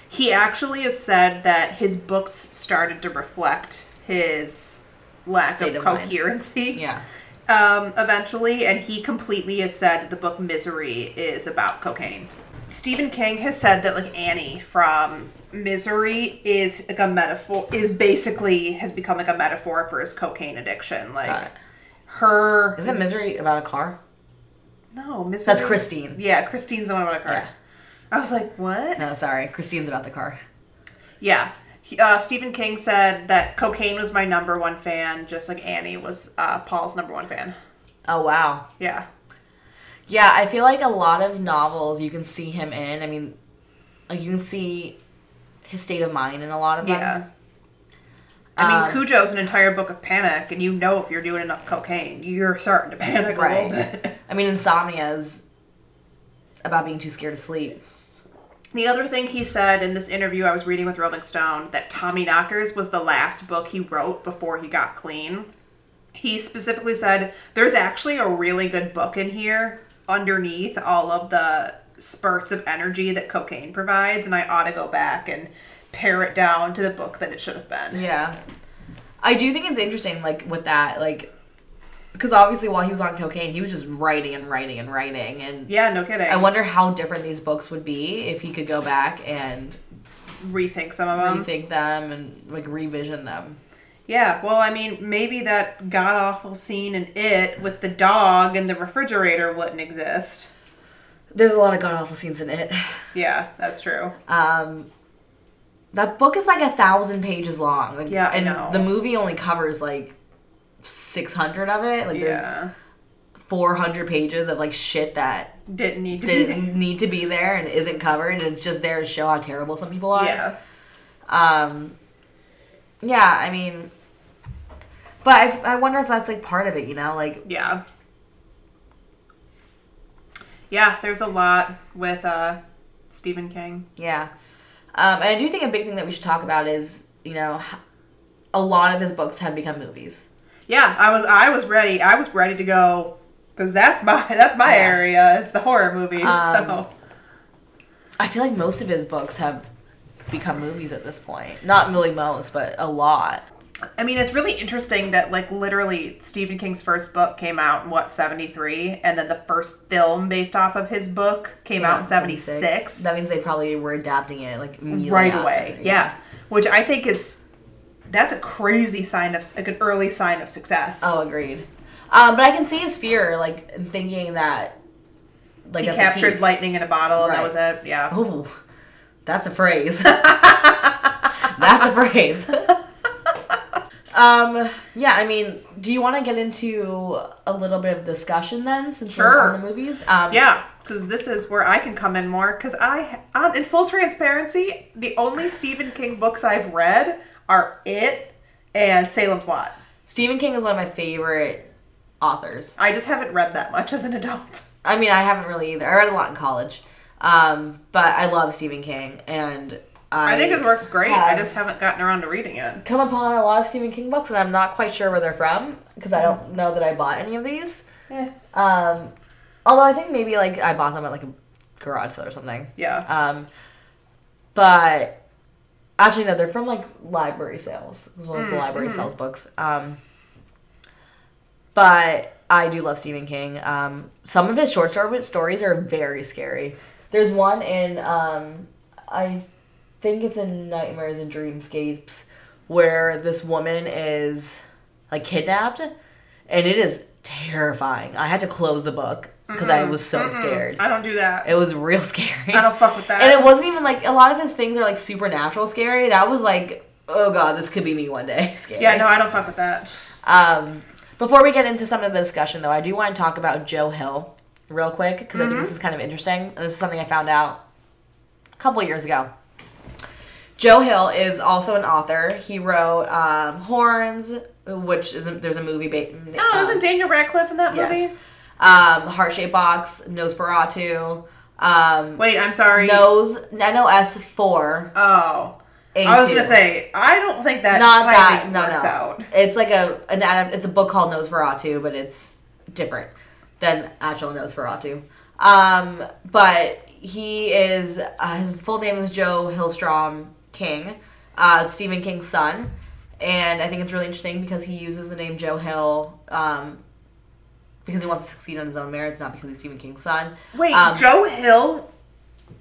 He actually has said that his books started to reflect his lack State of of coherency. Yeah. Um, eventually, and he completely has said that the book Misery is about cocaine. Stephen King has said that like Annie from Misery is like a metaphor is basically has become like a metaphor for his cocaine addiction. Like it. her Isn't Misery about a car? no Misery. That's Christine. Yeah, Christine's the one about a car. Yeah. I was like, what? No, sorry. Christine's about the car. Yeah. He- Uh, Stephen King said that cocaine was my number one fan, just like Annie was uh, Paul's number one fan. Oh, wow. Yeah. Yeah, I feel like a lot of novels you can see him in. I mean, like you can see his state of mind in a lot of them. Yeah. I mean, Um, Cujo's an entire book of panic, and you know if you're doing enough cocaine, you're starting to panic a Right. little bit. I mean, insomnia is about being too scared to sleep. The other thing he said in this interview I was reading with Rolling Stone that Tommyknockers was the last book he wrote before he got clean. He specifically said there's actually a really good book in here underneath all of the spurts of energy that cocaine provides, and I ought to go back and pare it down to the book that it should have been. Yeah. I do think it's interesting, like, with that, like, because obviously while he was on cocaine, he was just writing and writing and writing. And Yeah, no kidding. I wonder how different these books would be if he could go back and rethink some of them. rethink them and, like, revision them. Yeah, well, I mean, maybe that god awful scene in it with the dog and the refrigerator wouldn't exist. There's a lot of god awful scenes in it. Yeah, that's true. Um, that book is like a thousand pages long. Like, Yeah, I and know. the movie only covers like six hundred of it. Like there's Yeah. four hundred pages of like shit that Didn't need to be didn't need to be there and isn't covered. And it's just there to show how terrible some people are. Yeah. Um. Yeah, I mean, but I, I wonder if that's like part of it. You know, like Yeah. Yeah, there's a lot with uh Stephen King. Yeah. Um, and I do think a big thing that we should talk about is, you know, a lot of his books have become movies. Yeah, I was I was ready. I was ready to go cuz that's my that's my Yeah. area. It's the horror movies. Um, so I feel like most of his books have become movies at this point. Not really most, but a lot. I mean, it's really interesting that like literally Stephen King's first book came out in what 73 and then the first film based off of his book came out in 76. That means they probably were adapting it like right away. Yeah. Which I think is that's a crazy sign of like an early sign of success. Oh, agreed. Um, but I can see his fear, like thinking that, like he captured lightning in a bottle and that was it. Yeah. Ooh, that's a phrase. that's a phrase. um, yeah, I mean, do you want to get into a little bit of discussion then, since we're Sure. on the movies? Um, Yeah, because this is where I can come in more. Because I, uh, in full transparency, the only Stephen King books I've read are It and Salem's Lot. Stephen King is one of my favorite authors. I just haven't read that much as an adult. I mean, I haven't really either. I read a lot in college, um, but I love Stephen King, and I, I think his work's great. I just haven't gotten around to reading it. come upon a lot of Stephen King books, and I'm not quite sure where they're from because I don't know that I bought any of these. Eh, Um, although I think maybe like I bought them at like a garage sale or something. yeah. Um, but actually, no, they're from like library sales. It was one of the library sales books. Um, but I do love Stephen King. Um, some of his short story stories are very scary. There's one in um, I think it's in Nightmares and Dreamscapes where this woman is like kidnapped, and it is terrifying. I had to close the book because I was so scared. I don't do that. It was real scary. I don't fuck with that. And it wasn't even like a lot of his things are like supernatural scary. That was like, oh god, this could be me one day. Scary. yeah, no, I don't fuck with that. Um, before we get into some of the discussion, though, I do want to talk about Joe Hill real quick because I think this is kind of interesting. And this is something I found out a couple years ago. Joe Hill is also an author. He wrote um, Horns, which is a, there's a movie. Ba- Oh, isn't Daniel Radcliffe in that movie? yes. Um, Heart Shaped Box, Nosferatu. Um, Wait, I'm sorry. Nose, NOS four. Oh. A2. I was gonna say I don't think that not that no works no out. it's like a an it's a book called nosferatu but it's different than actual nosferatu um but he is uh, his full name is joe hillstrom king uh stephen king's son and i think it's really interesting because he uses the name joe hill um because he wants to succeed on his own merits not because he's stephen king's son Wait, Um, Joe Hill,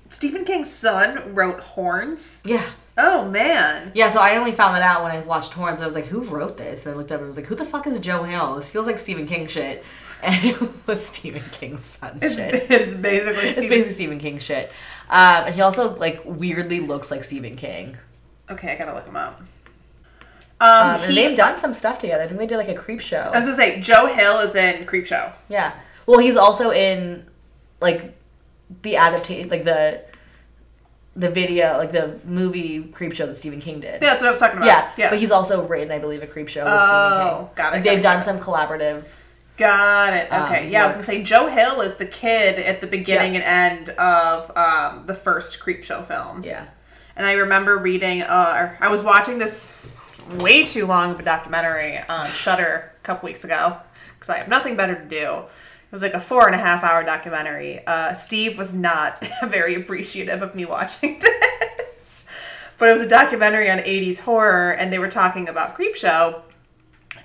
Stephen King's son, wrote Horns. yeah Oh man. Yeah, so I only found that out when I watched Horns. I was like, who wrote this? And I looked up and I was like, who the fuck is Joe Hill? This feels like Stephen King shit. and it was Stephen King's son It's, shit. it's basically It's Stephen- basically Stephen King shit. Um, and he also like weirdly looks like Stephen King. Okay, I gotta look him up. Um, Um, and he, they've done some stuff together. I think they did like a Creepshow. I was gonna say Joe Hill is in Creepshow. Yeah. Well, he's also in like the adaptation, like the the video, like the movie Creepshow that Stephen King did. Yeah, that's what I was talking about. Yeah, yeah. but he's also written, I believe, a Creepshow with Oh, Stephen King. got it, Like got they've it, done got some collaborative. Got it. um, Okay. yeah, I was gonna say Joe Hill is the kid at the beginning Yeah. and end of um, the first Creepshow film. Yeah. And I remember reading, uh, I was watching this way too long of a documentary on Shudder a couple weeks ago because I have nothing better to do. It was like a four and a half hour documentary. Uh, Steve was not very appreciative of me watching this, but it was a documentary on 80s horror, and they were talking about Creepshow.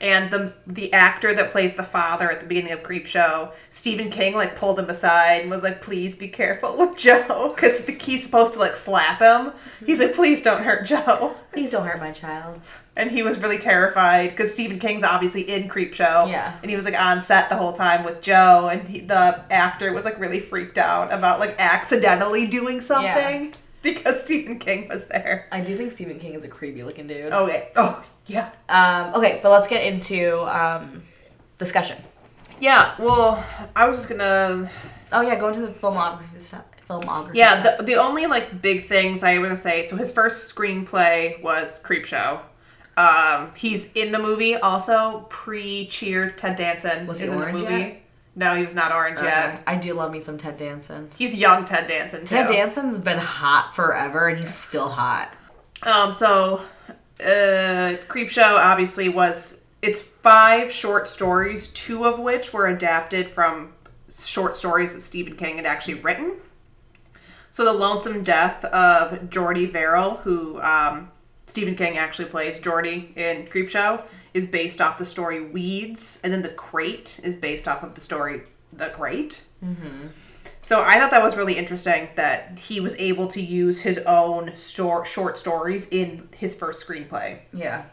And the the actor that plays the father at the beginning of Creepshow, Stephen King, like pulled him aside and was like, "Please be careful with Joe," because he's supposed to like slap him. He's like, "Please don't hurt Joe." Please don't hurt my child. And he was really terrified because Stephen King's obviously in Creepshow. Yeah. And he was like on set the whole time with Joe, and he, the actor was like really freaked out about like accidentally doing something because Stephen King was there. I do think Stephen King is a creepy looking dude. Okay. Oh yeah. Um, okay, but let's get into um, discussion. Yeah. Well, I was just gonna. Oh yeah, go into the filmography stuff. Filmography. Yeah. stuff. The the only like big things I was gonna say. So his first screenplay was Creepshow. Um, he's in the movie also pre Cheers. Ted Danson Was he is in the movie. yet? No, he was not orange yet. I do love me some Ted Danson. He's young Ted Danson too. Ted Danson's been hot forever, and he's still hot. Um, so, uh, Creepshow obviously was it's five short stories, two of which were adapted from short stories that Stephen King had actually written. So, the lonesome death of Jordy Verrill, who um, Stephen King actually plays Jordy in Creepshow, is based off the story Weeds, and then The Crate is based off of the story The Crate. So I thought that was really interesting that he was able to use his own stor- short stories in his first screenplay. Yeah.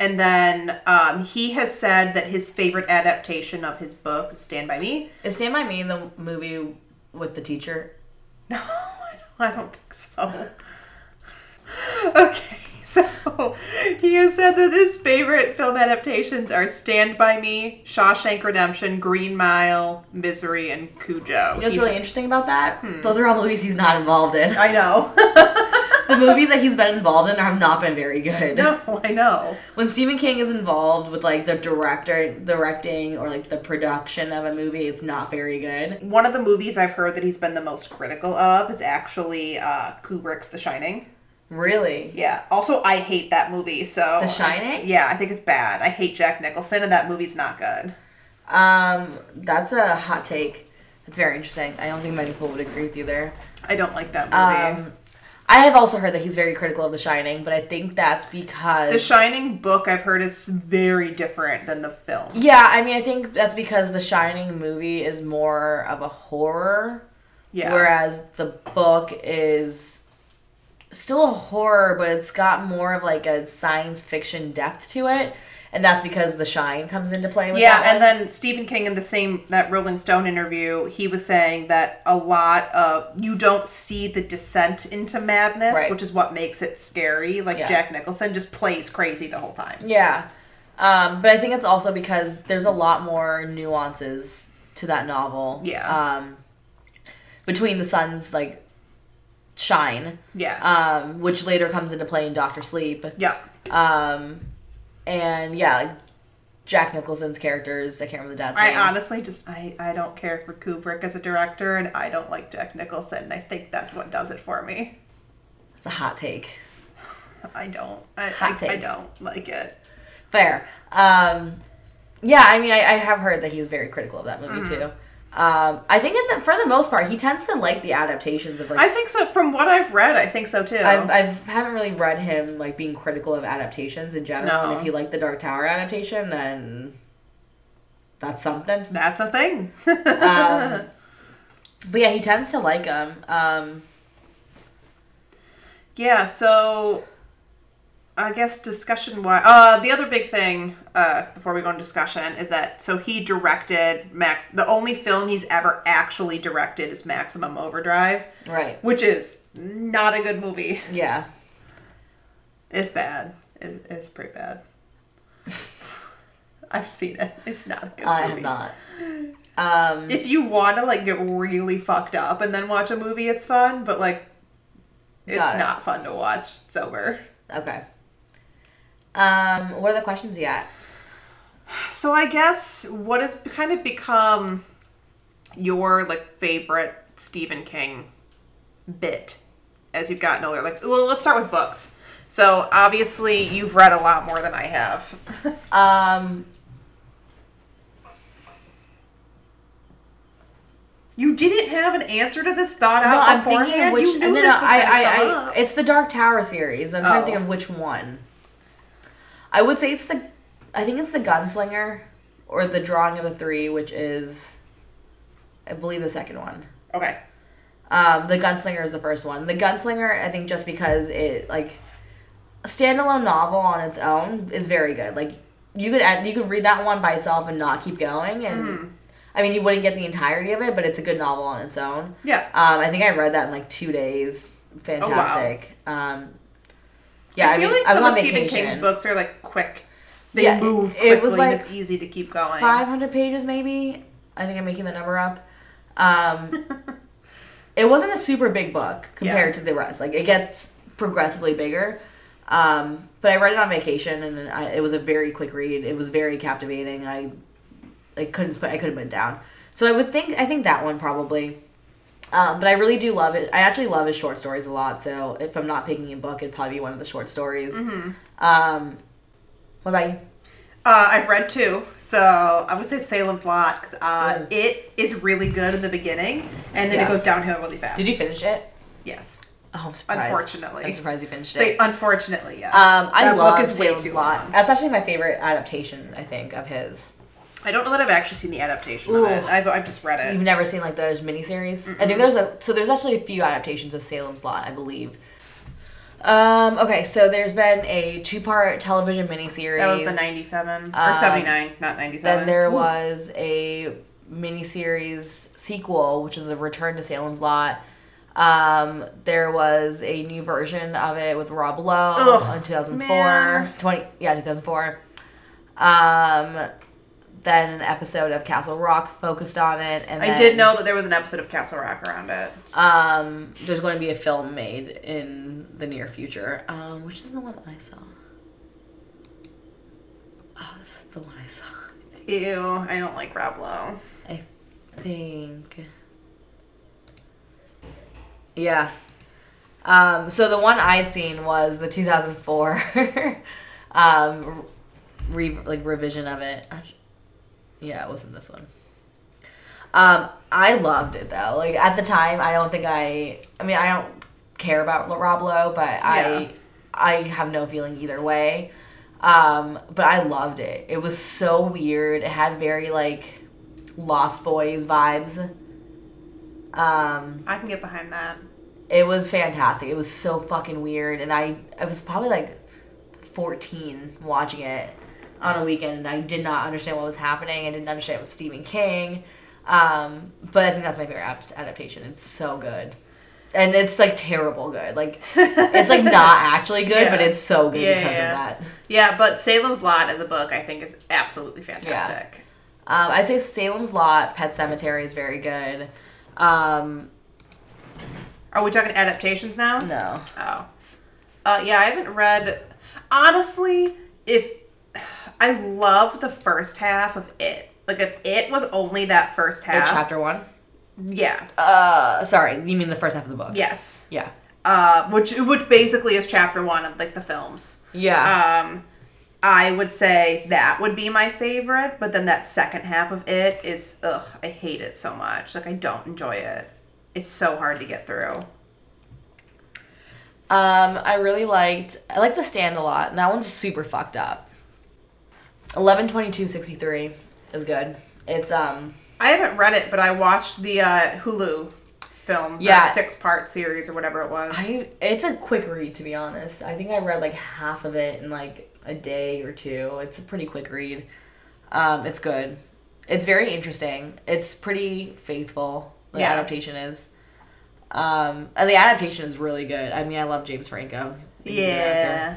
And then um, he has said that his favorite adaptation of his book is Stand By Me. Is Stand By Me the movie with the teacher? No, I don't think so. Okay, so he has said that his favorite film adaptations are Stand By Me, Shawshank Redemption, Green Mile, Misery, and Cujo. You know what's He's- really interesting about that? Those are all movies he's not involved in. I know. the movies that he's been involved in have not been very good. no, I know. When Stephen King is involved with like the director directing or like the production of a movie, it's not very good. One of the movies I've heard that he's been the most critical of is actually uh, Kubrick's The Shining. Really? Yeah. Also, I hate that movie. So The Shining? yeah, I think it's bad. I hate Jack Nicholson, and that movie's not good. Um, that's a hot take. It's very interesting. I don't think many people would agree with you there. I don't like that movie. Um, I have also heard that he's very critical of The Shining, but I think that's because the Shining book I've heard is very different than the film. yeah, I mean, I think that's because The Shining movie is more of a horror, Yeah. whereas the book is still a horror, but it's got more of like a science fiction depth to it, and that's because The Shine comes into play with yeah, that. and then Stephen King in the same that Rolling Stone interview, he was saying that a lot of you don't see the descent into madness, Right. which is what makes it scary. Like Yeah. Jack Nicholson just plays crazy the whole time. Yeah. Um, but I think it's also because there's a lot more nuances to that novel. Yeah. Um, between the sun's like shine, Yeah. um, which later comes into play in Doctor Sleep. yep. Um, and yeah, like Jack Nicholson's characters. I can't remember the dad's I name. honestly just I, I don't care for Kubrick as a director and I don't like Jack Nicholson. And I think that's what does it for me. it's a hot take. I don't. I, Hot I, I don't like it. Fair. Um, yeah, I mean, I, I have heard that he's very critical of that movie Mm-hmm. too. Um, I think in the, for the most part, he tends to like the adaptations of like I think so. From what I've read, I think so too. I've, I've haven't really read him like being critical of adaptations in general. And No. if he liked the Dark Tower adaptation, then that's something. that's a thing. Um, but yeah, he tends to like them. Um, yeah. So I guess discussion wise, uh, the other big thing uh, before we go into discussion is that so he directed Max. The only film he's ever actually directed is Maximum Overdrive, Right. which is not a good movie. Yeah. It's bad. It, it's pretty bad. I've seen it. It's not a good I movie. have not. Um, If you want to like get really fucked up and then watch a movie, it's fun. But like, it's it. not fun to watch sober. okay. Um, what are the questions yet? So I guess what has kind of become your like favorite Stephen King bit as you've gotten older? Like, well, let's start with books. So obviously you've read a lot more than I have. Um, you didn't have an answer to this thought out no, I'm beforehand. thinking of which. you knew no, no, this was I, I, I, it's the Dark Tower series. I'm trying to think Oh. of which one. I would say it's the, I think it's the Gunslinger, or the Drawing of the Three, which is, I believe the second one. Okay. Um, the Gunslinger is the first one. The Gunslinger, I think, just because it like a standalone novel on its own is very good. Like you could add, you could read that one by itself and not keep going, and Mm-hmm. I mean you wouldn't get the entirety of it, but it's a good novel on its own. Yeah. Um, I think I read that in like two days. Fantastic. Um, yeah, I I, feel mean, like I was some of Stephen vacation. King's books are like quick. They Yeah, move it quickly. was, and like, it's easy to keep going. 500 pages maybe i think i'm making the number up um, it wasn't a super big book compared Yeah. to the rest like it gets progressively bigger um, but i read it on vacation and I, it was a very quick read it was very captivating i i couldn't i couldn't put it down so i would think i think that one probably um, but I really do love it. I actually love his short stories a lot. So if I'm not picking a book, it'd probably be one of the short stories. Mm-hmm. Um, what about you? Uh, I've read two, so I would say Salem's Lot uh, Mm. it is really good in the beginning, and then Yeah. it goes downhill really fast. Did you finish it? Yes. Oh, I'm surprised. Unfortunately. I'm surprised you finished Say it. unfortunately, yes. Um, I that love book is way too Lot. long. That's actually my favorite adaptation, I think, of his. I don't know that I've actually seen the adaptation Ooh. of it. I've, I've just read it. You've never seen like those miniseries? I think there's a so there's actually a few adaptations of Salem's Lot, I believe. Um, okay, so there's been a two-part television miniseries. That was the '97 or Um, '79, not '97. Then there was a miniseries sequel, which is a Return to Salem's Lot. Um, there was a new version of it with Rob Lowe Ugh, in 2004. man. 20, yeah, 2004. Um, then an episode of Castle Rock focused on it, and I then, did know that there was an episode of Castle Rock around it. Um, there's going to be a film made in the near future. Um, which is the one I saw. Oh, this is the one I saw. Ew, I don't like Rob Lowe. I think. Yeah. Um, so the one I'd seen was the 2004 um, re- like revision of it. Yeah, it wasn't this one. Um, I loved it though. Like at the time, I don't think I. I mean, I don't care about Rob Lowe, but Yeah. I I have no feeling either way. Um, but I loved it. It was so weird. It had very like Lost Boys vibes. Um, I can get behind that. it was fantastic. It was so fucking weird, and I I was probably like fourteen watching it on a weekend, and I did not understand what was happening. I didn't understand it was Stephen King, um, but I think that's my favorite adaptation. It's so good, and it's like terrible good. Like it's like not actually good, but it's so good Yeah, because yeah. of that. Yeah, but Salem's Lot as a book, I think, is absolutely fantastic. Um, I'd say Salem's Lot, Pet Sematary is very good. Um, Are we talking adaptations now? no, Oh. Uh, yeah, I haven't read. Honestly, if I love the first half of it, like if it was only that first Like half, chapter one. yeah, Uh, sorry, you mean the first half of the book? yes, Yeah. uh, which which basically is chapter one of like the films. Yeah. Um, I would say that would be my favorite, but then that second half of it is ugh, I hate it so much. Like I don't enjoy it. It's so hard to get through. Um, I really liked. I like the stand a lot, and that one's super fucked up. Eleven twenty two sixty three is good. It's um I haven't read it, but I watched the uh, Hulu film, Yeah. six part series or whatever it was. I it's a quick read to be honest. I think I read like half of it in like a day or two. It's a pretty quick read. Um, it's good. It's very interesting. It's pretty faithful. The Yeah. adaptation is. Um, and the adaptation is really good. I mean, I love James Franco. He's a good actor. yeah,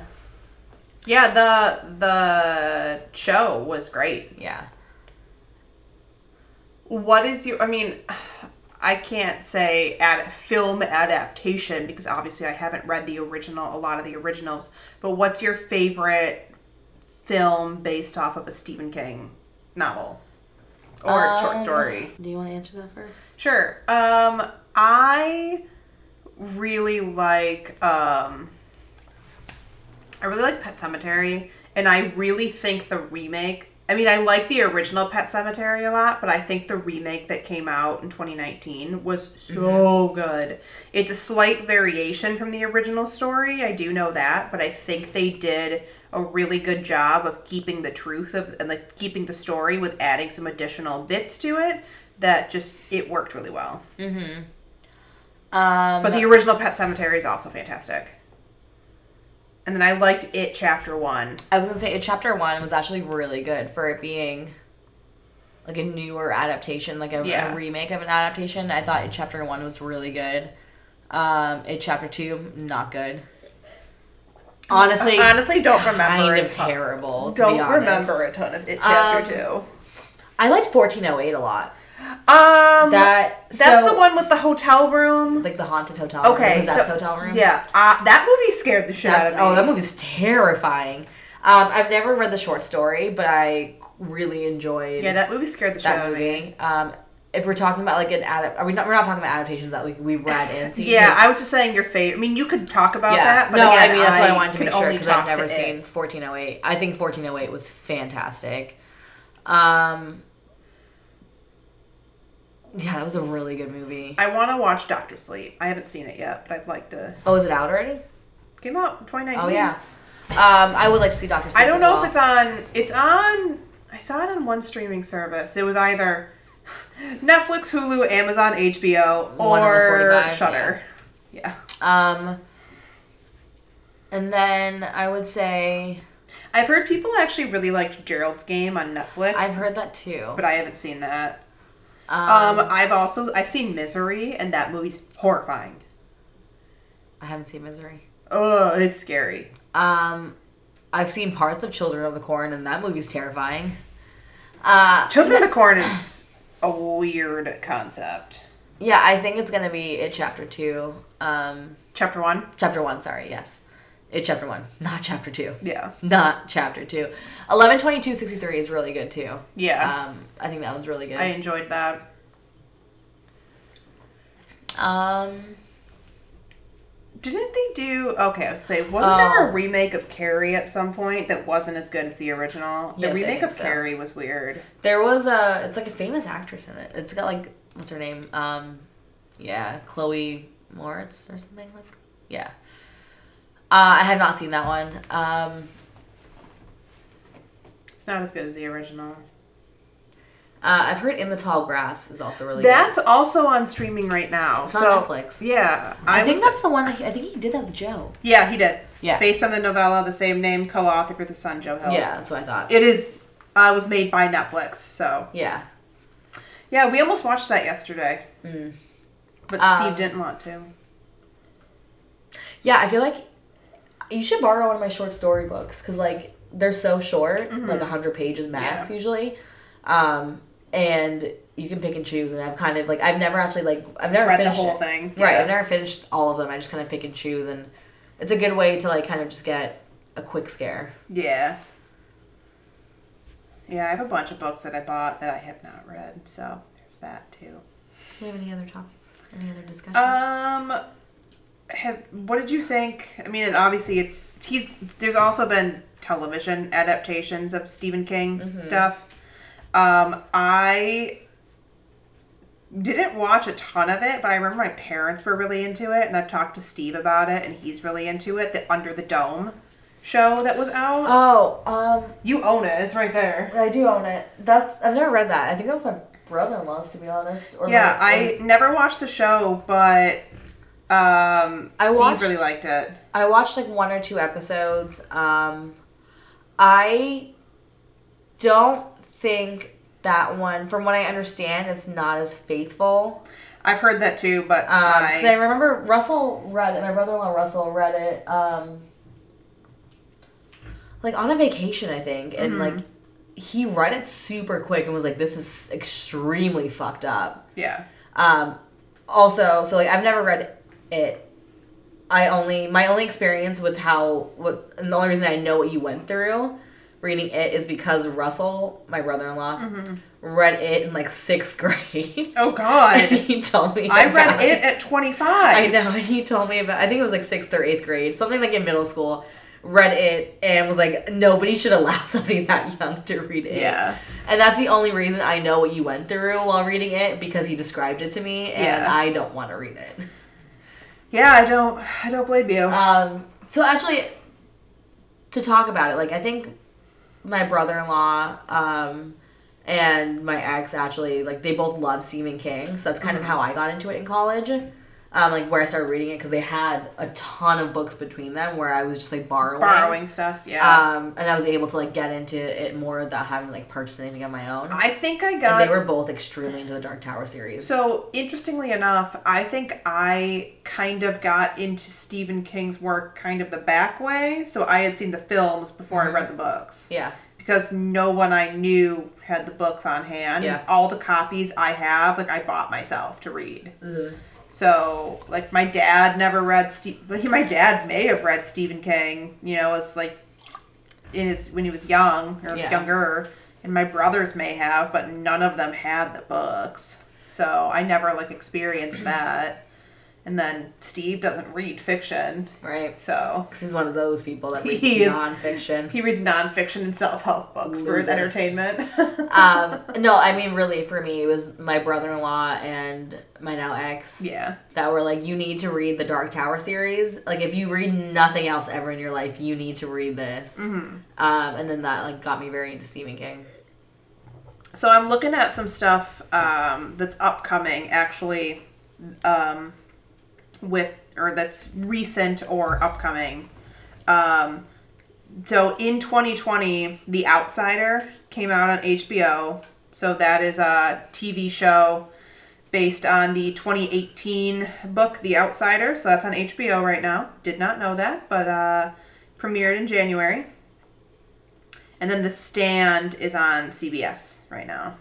yeah. The the show was great. Yeah. What is your? I mean, I can't say ad, film adaptation because obviously I haven't read the original, a lot of the originals. But what's your favorite film based off of a Stephen King novel or short Um, story? Do you want to answer that first? Sure. Um, I really like. Um, I really like Pet Sematary, and I really think the remake. I mean, I like the original Pet Sematary a lot, but I think the remake that came out in 2019 was so good. It's a slight variation from the original story. I do know that, but I think they did a really good job of keeping the truth of and like keeping the story with adding some additional bits to it that just it worked really well. Um, But the original Pet Sematary is also fantastic. And then I liked it chapter one. I was gonna say, it chapter one was actually really good for it being like a newer adaptation, like a, Yeah. a remake of an adaptation. I thought it chapter one was really good. Um, it chapter two not good. Honestly, honestly, don't remember kind of terrible. Don't be remember a ton of it chapter Um, I liked fourteen oh eight a lot. Um, That that's so- the one with the hotel room. like the haunted hotel. okay, room, possessed so hotel room. yeah, uh, that movie scared the shit out of me. oh, that movie's terrifying. Um, I've never read the short story, but I really enjoyed yeah, that movie scared the shit out of me. movie. Um, if we're talking about like an adapt, are we not? We're not talking about adaptations that we we read and seen. Yeah, I was just saying your favorite. I mean, you could talk about yeah. that, but no, again, I mean that's what I wanted to make sure because I've never it. seen 1408. I think 1408 was fantastic. Um, yeah, that was a really good movie. I want to watch Doctor Sleep. I haven't seen it yet, but I'd like to. Oh, is it out already? Came out in 2019. Oh yeah. Um, I would like to see Doctor. Sleep I don't know well. if it's on. It's on. I saw it on one streaming service. It was either Netflix, Hulu, Amazon, HBO, One of the or 45, Shudder. Yeah. Um, and then I would say I've heard people actually really liked Gerald's Game on Netflix, I've heard that too. but I haven't seen that. Um, Um, I've also I've seen Misery, and that movie's horrifying. I haven't seen Misery. Oh, it's scary. Um, I've seen parts of Children of the Corn, and that movie's terrifying. Uh, Children of the Corn is a weird concept. yeah, I think it's gonna be it chapter two. Um, Chapter one. chapter one. Sorry, yes, it chapter one, not chapter two. Yeah. Not chapter two. Eleven twenty two sixty three is really good too. Yeah. Um, I think that one's really good. I enjoyed that. um, Didn't they do? Okay, I was say, wasn't there Oh. a remake of Carrie at some point that wasn't as good as the original? The Yes, remake of so. Carrie was weird. there was a. It's like a famous actress in it. It's got like what's her name? Um, yeah, Chloe Moretz or something like. Yeah. Uh, I have not seen that one. Um, It's not as good as the original. uh, I've heard In the Tall Grass is also really That's good. also on streaming right now. It's on so Netflix. yeah, I, I, think that's the one that he, I think he did that with Joe. yeah he did. Yeah. Based on the novella, the same name, co-authored with his son Joe Hill. Yeah, that's what I thought. It is. Uh, was made by Netflix. So yeah. yeah, we almost watched that yesterday, Mm. but Um, Steve didn't want to. Yeah, I feel like you should borrow one of my short story books because like they're so short, Mm-hmm. like hundred pages max usually, um, and you can pick and choose. And I've kind of like I've never actually like I've never Read the whole it. thing. Right, I've never finished all of them. I just kind of pick and choose, and it's a good way to like kind of just get a quick scare. Yeah. Yeah, I have a bunch of books that I bought that I have not read, so there's that too. Do we have any other topics? Any other discussions? Um, have what did you think? I mean, obviously, it's he's. There's also been television adaptations of Stephen King stuff. Um, I didn't watch a ton of it, but I remember my parents were really into it, and I've talked to Steve about it, and he's really into it. The Under the Dome show that was out. oh, um, you own it. It's right there. I do own it. That's I've never read that. I think that was my brother-in-laws, to be honest. Or Yeah, my- I never watched the show, but um, I Steve watched- really liked it. I watched like one or two episodes. Um, I don't think that one, from what I understand, it's not as faithful. I've heard that too, but Because I I, remember Russell read it. My brother-in-law Russell read it. Um, like on a vacation, I think, and like he read it super quick and was like, "This is extremely fucked up." yeah, Um, also, so like I've never read it. I only my only experience with how what and the only reason I know what you went through reading it is because Russell, my brother-in-law, mm-hmm. read it in like sixth grade. Oh and God, he told me. I read about it at twenty-five. I know, and he told me about. I think it was like sixth or eighth grade, something like in middle school. Read it and was like, nobody should allow somebody that young to read it. Yeah. And that's the only reason I know what you went through while reading it because he described it to me, and Yeah. I don't want to read it. Yeah, I don't, I don't blame you. Um, so actually, to talk about it, like I think my brother-in-law um, and my ex actually like they both love Stephen King, so that's kind of how I got into it in college. Um, like where I started reading it because they had a ton of books between them where I was just like borrowing. Borrowing stuff, yeah. Um, and I was able to like get into it more without having like purchased anything on my own. I think I and got they were both extremely into the Dark Tower series. So, interestingly enough, I think I kind of got into Stephen King's work kind of the back way. So, I had seen the films before I read the books. yeah, Because no one I knew had the books on hand. Yeah. All the copies I have, like, I bought myself to read. Mhm. So, like, my dad never read Steve. My dad may have read Stephen King, you know, as like in his when he was young or Yeah. younger, and my brothers may have, but none of them had the books. So I never like experienced that. And then Steve doesn't read fiction, right. so he's one of those people that reads He is- nonfiction. he reads nonfiction and self help books for his entertainment. um, no, I mean, really, for me, it was my brother in law and my now ex yeah, that were like, you need to read the Dark Tower series. Like, if you read nothing else ever in your life, you need to read this. hmm Um, and then that like got me very into Stephen King. So I'm looking at some stuff um, that's upcoming, actually, um, with or that's recent or upcoming. Um, so in 2020, The Outsider came out on HBO. So that is a TV show based on the 2018 book The Outsider. So that's on HBO right now. Did not know that, but uh, premiered in January. And then The Stand is on CBS right now.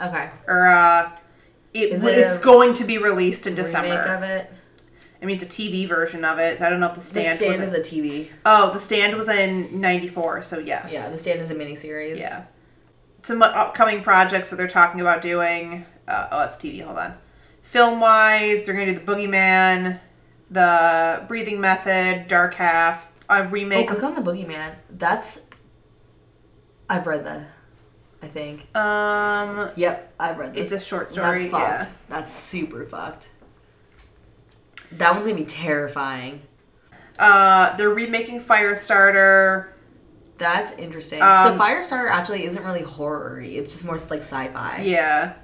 Okay. Or uh it, it it's going to be released in December. of it. I mean, it's a TV version of it. So I don't know if The The Stand, Stand was. is a TV. oh, The Stand was in '94, so yes. Yeah, The Stand is a miniseries. Yeah. Some upcoming projects that they're talking about doing. Uh, oh, that's TV. Hold on. Film wise, they're going to do The Boogeyman, The Breathing Method, Dark Half, a remake. Oh, click of. on the Boogeyman. That's. I've read that. I think. Um, Yep, I've read this. It's a short story, That's fucked. yeah. That's super fucked. That one's gonna be terrifying. uh, they're remaking Firestarter. That's interesting. Um, so Firestarter actually isn't really horror-y. It's just more like sci-fi. Yeah.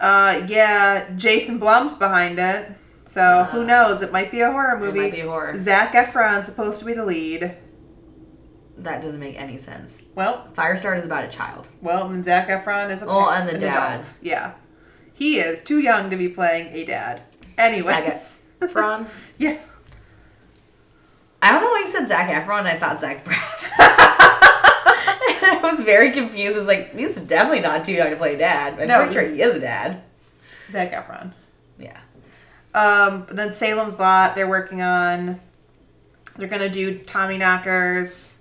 Uh, yeah, Jason Blum's behind it. So who Uh, knows? It might be a horror It movie. might be horror. Zac Efron's supposed to be the lead. That doesn't make any sense. Well, Firestarter is about a child. well, and Zac Efron is a Oh, and the an dad. adult. Yeah, he is too young to be playing a dad. Anyways, Efron. yeah. I don't know why you said Zac Efron. I thought Zach Braff. I was very confused. I was like, he's definitely not too young to play dad. I'm No, pretty sure he is a dad. Zac Efron. Yeah. Um, but then Salem's Lot, they're working on. They're gonna do Tommyknockers.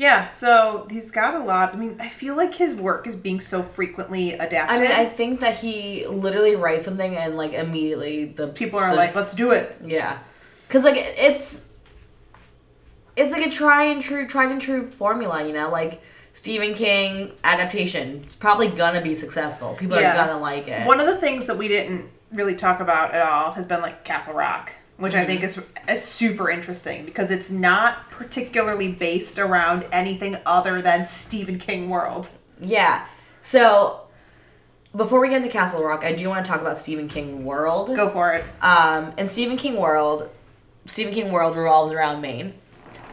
Yeah, so he's got a lot. I mean, I feel like his work is being so frequently adapted. I mean, I think that he literally writes something and like immediately the People are the- like, let's do it. yeah, because like it's it's like a try and true, tried and true formula. You know, like Stephen King adaptation. It's probably gonna be successful. People Yeah. are gonna like it. One of the things that we didn't really talk about at all has been like Castle Rock, which I think is, is super interesting because it's not particularly based around anything other than Stephen King world. Yeah. So before we get into Castle Rock, I do want to talk about Stephen King World. Go for it. Um, in Stephen King World, Stephen King World revolves around Maine.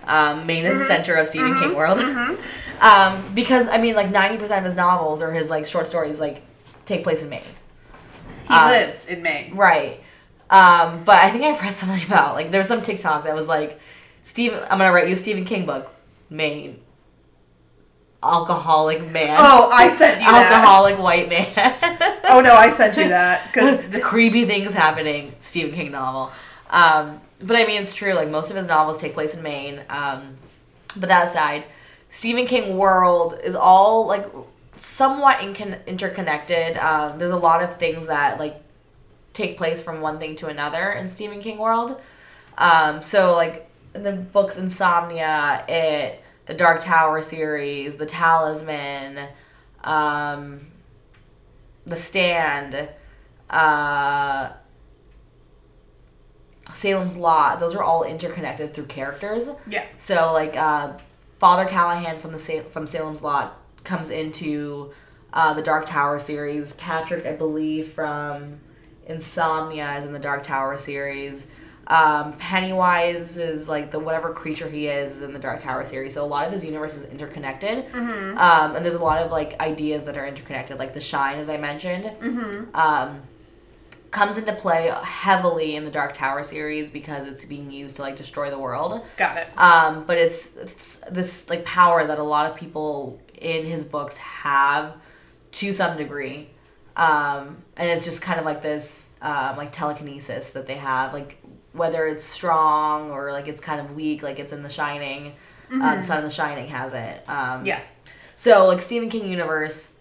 Um, Maine is the center of Stephen King World. um, because I mean, like ninety percent of his novels or his like short stories like take place in Maine. He Uh, lives in Maine. Right. Um, but I think I've read something about like there was some TikTok that was like, Stephen, I'm gonna write you a Stephen King book, Maine. Alcoholic man. Oh, I sent you that. Alcoholic white man. Oh no, I sent you that because the creepy things happening. Stephen King novel. Um, but I mean, it's true. Like most of his novels take place in Maine. Um, but that aside, Stephen King world is all like somewhat incon- interconnected. Um, there's a lot of things that like take place from one thing to another in Stephen King world. Um, so like the books Insomnia, It, the Dark Tower series, The Talisman, um, The Stand, uh, Salem's Lot. Those are all interconnected through characters. yeah, So like uh, Father Callahan from the Sa- from Salem's Lot comes into uh, the Dark Tower series. Patrick, I believe, from Insomnia is in the Dark Tower series. Um, Pennywise is like the whatever creature he is is in the Dark Tower series. So a lot of his universe is interconnected, um, and there's a lot of like ideas that are interconnected, like the Shine, as I mentioned. Um, comes into play heavily in the Dark Tower series because it's being used to like destroy the world. got it. Um, but it's, it's this like power that a lot of people in his books have to some degree. Um, and it's just kind of like this um, like telekinesis that they have, like whether it's strong or like it's kind of weak, like it's in The Shining. Uh, the Son of the Shining has it. Um, Yeah, So like Stephen King universe,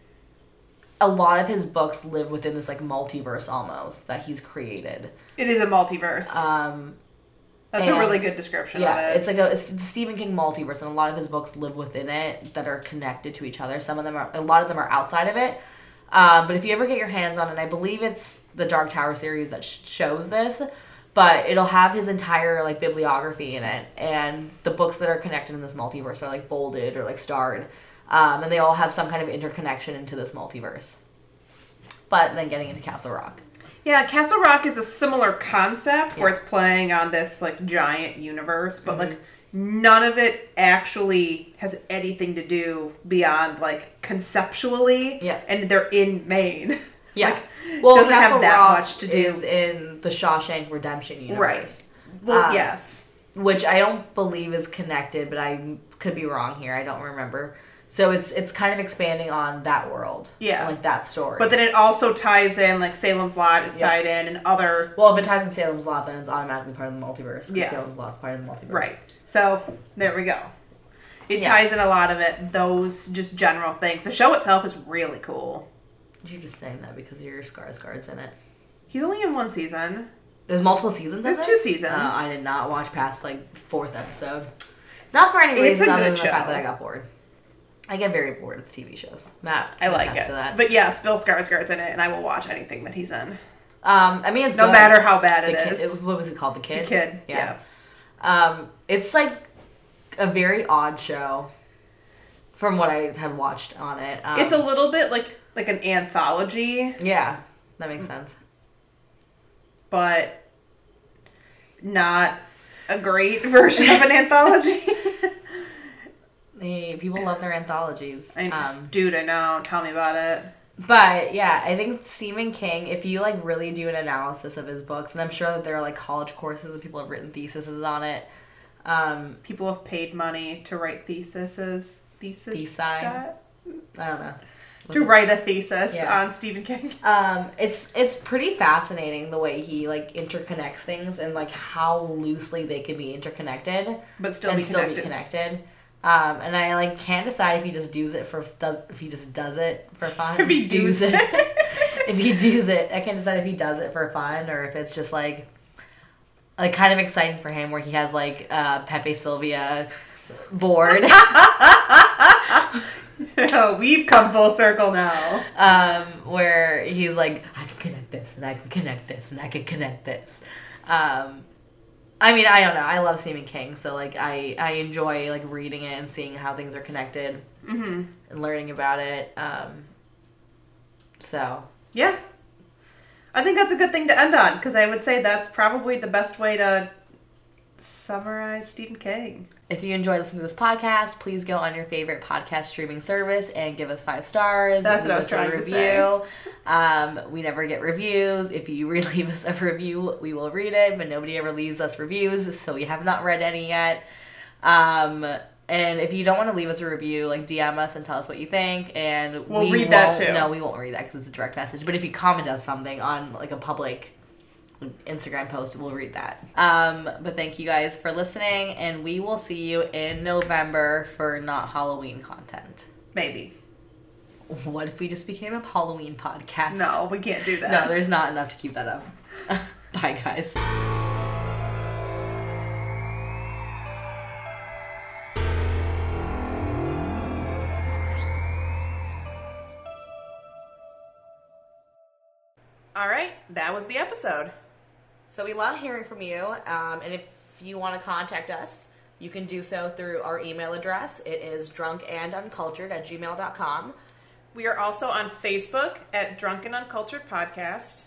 a lot of his books live within this like multiverse almost that he's created. it is a multiverse. Um, That's a really good description yeah, of it. it's like a it's Stephen King multiverse, and a lot of his books live within it that are connected to each other. Some of them are, a lot of them are outside of it. Um, but if you ever get your hands on it, I believe it's the Dark Tower series that sh- shows this. But it'll have his entire like bibliography in it, and the books that are connected in this multiverse are like bolded or like starred, um, and they all have some kind of interconnection into this multiverse. But then getting into Castle Rock, Yeah, Castle Rock is a similar concept where it's playing on this like giant universe, but Mm-hmm. like none of it actually has anything to do beyond like conceptually. Yeah. And they're in Maine. yeah, Like, well, doesn't Castle have that Rock much to do. is in the Shawshank Redemption universe. Right. Well, Um, yes. which I don't believe is connected, but I could be wrong here. I don't remember. So it's it's kind of expanding on that world, Yeah. like that story. But then it also ties in like Salem's Lot is Yeah. tied in and other well, if it ties in Salem's Lot, then it's automatically part of the multiverse. Yeah. Salem's Lot's part of the multiverse. right. So there we go. It Yeah. ties in a lot of it. Those just general things. The show itself is really cool. You're just saying that because your Skarsgård's in it. He's only in one season. There's multiple seasons. There's two seasons. Oh, I did not watch past like fourth episode. Not for any It's reason a other good than the fact that I got bored. I get very bored with TV shows. Matt, I like it. But yes, Bill Skarsgård's in it, and I will watch anything that he's in, um, I mean, it's no good. matter how bad The it kid, is. what was it called? The kid. The kid. kid, yeah. Um, it's like a very odd show, from what I have watched on it. Um, It's a little bit like like an anthology, yeah, that makes sense. but not a great version of an anthology. People love their anthologies. I, Um, dude, I know. Tell me about it. But yeah, I think Stephen King, if you like really do an analysis of his books, and I'm sure that there are like college courses and people have written theses on it. Um, People have paid money to write theses. Thesis. Thesi? I don't know. To write a thesis Yeah. on Stephen King. Um, it's it's pretty fascinating the way he like interconnects things and like how loosely they can be interconnected. But still and be still be connected. Um, and I like can't decide if he just does it for does if he just does it for fun. If he does it. if he does it, I can't decide if he does it for fun or if it's just like like kind of exciting for him where he has like uh, Pepe Silvia board We've come full circle now. um, where he's like I can connect this and I can connect this and I can connect this. Um, I mean, I don't know. I love Stephen King, so like I I enjoy like reading it and seeing how things are connected hmm and learning about it. Um, So Yeah. I think that's a good thing to end on because I would say that's probably the best way to summarize Stephen King. If you enjoy listening to this podcast, please go on your favorite podcast streaming service and give us five stars. That's what I was trying to say. Um, we never get reviews. If you really leave us a review, we will read it, but nobody ever leaves us reviews, so we have not read any yet. Um, and if you don't want to leave us a review, like DM us and tell us what you think, and We'll we read that too. No, we won't read that because it's a direct message. But if you comment us something on like a public Instagram post, we'll read that. Um, but thank you guys for listening, and we will see you in November for not Halloween content. Maybe. What if we just became a Halloween podcast? No, we can't do that. No, there's not enough to keep that up. Bye, guys. All right, that was the episode. So we love hearing from you, um, and if you want to contact us, you can do so through our email address. It is drunkanduncultured at gmail.com. We are also on Facebook at Drunk and Uncultured Podcast,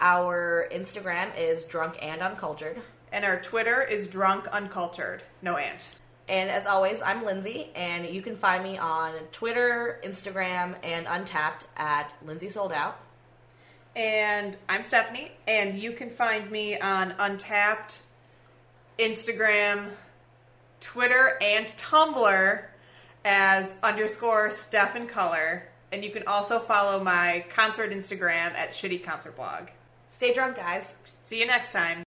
Our Instagram is drunk and uncultured. and our Twitter is Drunk Uncultured. No and. And as always, I'm Lindsay, and you can find me on Twitter, Instagram, and Untappd at Lindsay Sold Out. And I'm Stephanie, and you can find me on Untappd, Instagram, Twitter, and Tumblr as underscore Steph in Color. And you can also follow my concert Instagram at Shitty Concert Blog. Stay drunk, guys. See you next time.